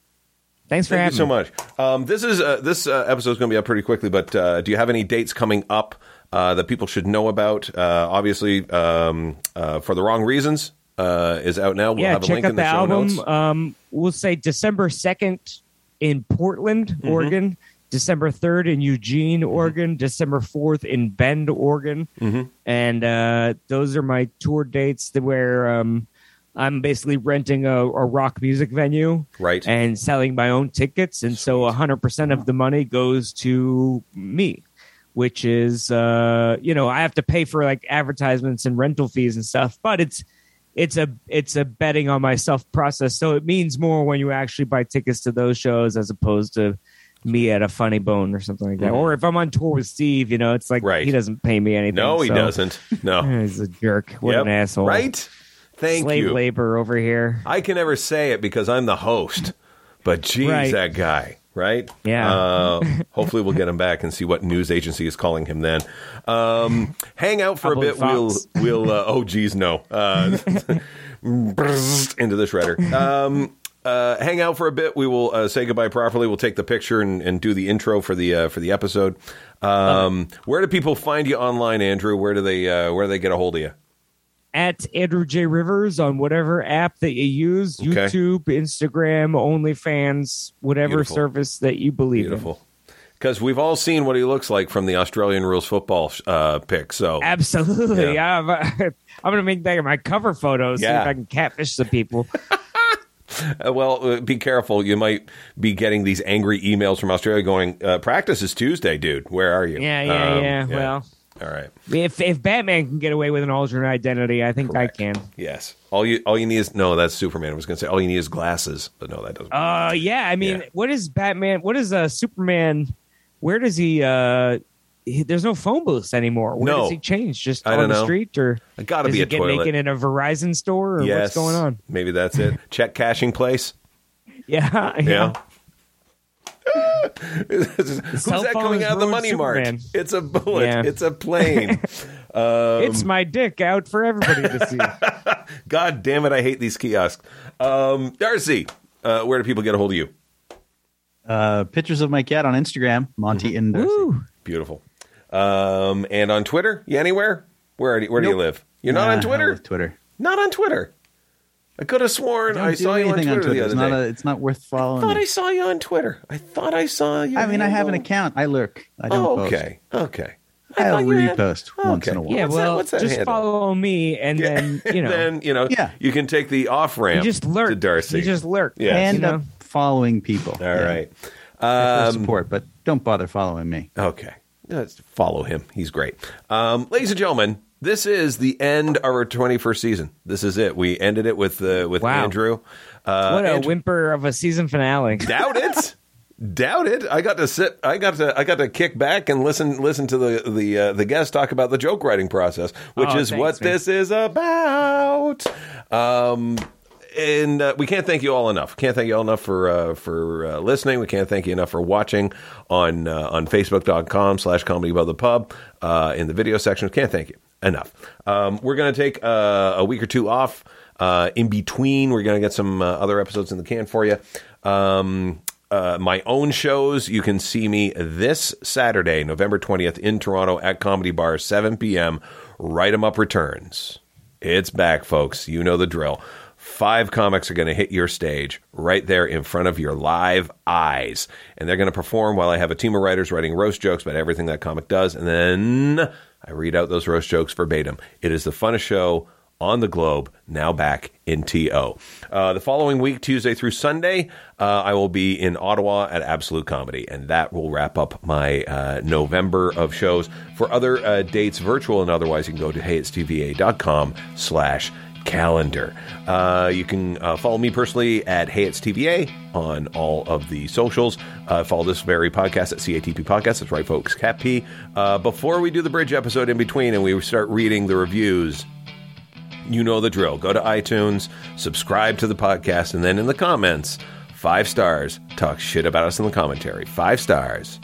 Thanks for Thank you having so much. Um, this is uh, this uh, episode is going to be up pretty quickly, but uh, do you have any dates coming up uh, that people should know about? Uh, obviously, um, uh, for the wrong reasons uh, is out now. We'll yeah, have a check link out in the, the, show album. notes. Um, we'll say December 2nd in Portland, Mm-hmm. Oregon. December 3rd in Eugene, Oregon. December 4th in Bend, Oregon. Mm-hmm. And uh, those are my tour dates where um, I'm basically renting a, a rock music venue. Right. and selling my own tickets and so 100% of the money goes to me which is uh you know i have to pay for like advertisements and rental fees and stuff but it's it's a it's a betting on myself process so it means more when you actually buy tickets to those shows as opposed to me at a funny bone or something like that. Or if I'm on tour with Steve, you know, it's like. Right. he doesn't pay me anything. No, he so- doesn't. No. *laughs* He's a jerk. What Yep. an asshole. Right? Thank Slave you. labor over here. I can never say it because I'm the host. But geez, Right. that guy, right? Yeah. Uh, hopefully, we'll get him back and see what news agency is calling him then. Um, hang out for a Probably bit. We'll, we'll. Uh, oh, geez, no. Uh, *laughs* *laughs* into the shredder. Um, uh, hang out for a bit. We will uh, say goodbye properly. We'll take the picture and, and do the intro for the uh, for the episode. Um, where do people find you online, Andrew? Where do they uh, where do they get a hold of you? At Andrew J. Rivers on whatever app that you use, Okay. YouTube, Instagram, OnlyFans, whatever Beautiful. service that you believe in. Beautiful. Because we've all seen what he looks like from the Australian rules football uh, pick. So Absolutely. Yeah. Yeah. *laughs* I'm, *laughs* I'm going to make that my cover photo, see Yeah. if I can catfish some people. *laughs* *laughs* Uh, well, uh, be careful. You might be getting these angry emails from Australia going, uh, "Practice is Tuesday, dude. Where are you?" Yeah, yeah, Um, yeah. Well, all right. if if Batman can get away with an alternate identity, I think Correct. I can. Yes. All you all you need is no. That's Superman. I was going to say all you need is glasses, but no, that doesn't. Uh, yeah. I mean, Yeah. what is Batman? What is uh, Superman? Where does he? uh he, There's no phone booths anymore. Where No. does he change? Just I on don't the know. street, or I gotta does be he a get toilet. naked in a Verizon store, or yes. what's going on? Maybe that's it. *laughs* Check cashing place. Yeah, Yeah. *laughs* Who's that coming out of the ruined money mart? It's a bullet. Yeah. It's a plane. *laughs* Um, it's my dick out for everybody to see. God damn it! I hate these kiosks. Um, Darcy, uh, where do people get a hold of you? Uh, pictures of my cat on Instagram, Monty and Darcy. Woo. Beautiful. Um, and on Twitter, you anywhere? Where do you, where do you live? You're not Nah, on Twitter. with Twitter. Not on Twitter. I could have sworn Don't I saw you on anything Twitter, the It's other not, day. a, it's not worth following. I thought me. I saw you on Twitter. I thought I saw you. I mean, I have an account. I lurk. I don't Oh, post. okay. Okay. I I'll thought you had- once Okay. in a while. Yeah, What's that- well, what's that just handle? follow me, and then you *laughs* know, then you know, Yeah. you can take the off ramp. just lurk. to Darcy. You just lurk. Yeah. I you know? following people. All Yeah. right. For Um, support, but don't bother following me. Okay. Let's follow him. He's great. Um, ladies and gentlemen, this is the end of our 21st season. This is it. We ended it with uh, with Wow. Andrew. Uh, what a Andrew- whimper of a season finale. *laughs* Doubt it. Doubt it. I got to sit. I got to. I got to kick back and listen. Listen to the the uh, the guest talk about the joke writing process, which Oh, is thanks, what man. this is about. Um, and uh, we can't thank you all enough. Can't thank you all enough for uh, for uh, listening. We can't thank you enough for watching on uh, on Facebook.com slash Comedy Above the Pub uh, in the video section. Can't thank you enough. Um, we're going to take uh, a week or two off. In between, we're going to get some other episodes in the can for you. Um, uh, my own shows, you can see me this Saturday, November 20th, in Toronto at Comedy Bar, 7 p.m. Write 'em Up returns. It's back, folks. You know the drill. Five comics are going to hit your stage right there in front of your live eyes. And they're going to perform while I have a team of writers writing roast jokes about everything that comic does. And then I read out those roast jokes verbatim. It is the funnest show on the globe, now back in TO. Uh, the following week, Tuesday through Sunday, uh, I will be in Ottawa at Absolute Comedy, and that will wrap up my uh, November of shows. For other uh, dates, virtual and otherwise, you can go to heyitstva.com slash calendar. Uh, you can uh, follow me personally at heyitstva on all of the socials. Uh, follow this very podcast at CATP Podcast. That's right, folks. Cat P. Uh, before we do the bridge episode in between and we start reading the reviews, you know the drill. Go to iTunes, subscribe to the podcast, and then in the comments, five stars, talk shit about us in the commentary. Five stars,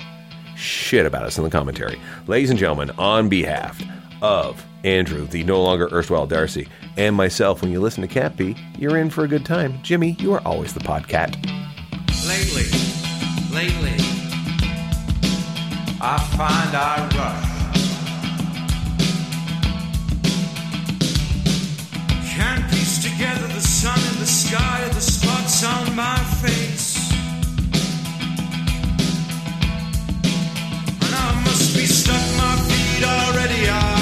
shit about us in the commentary. Ladies and gentlemen, on behalf of Andrew, the no longer erstwhile Darcy, and myself, when you listen to Cat P, you're in for a good time. Jimmy, you are always the podcat. Lately, lately, I find I rush. Can't piece together the sun in the sky or the spots on my face. And I must be stuck, my feet already are.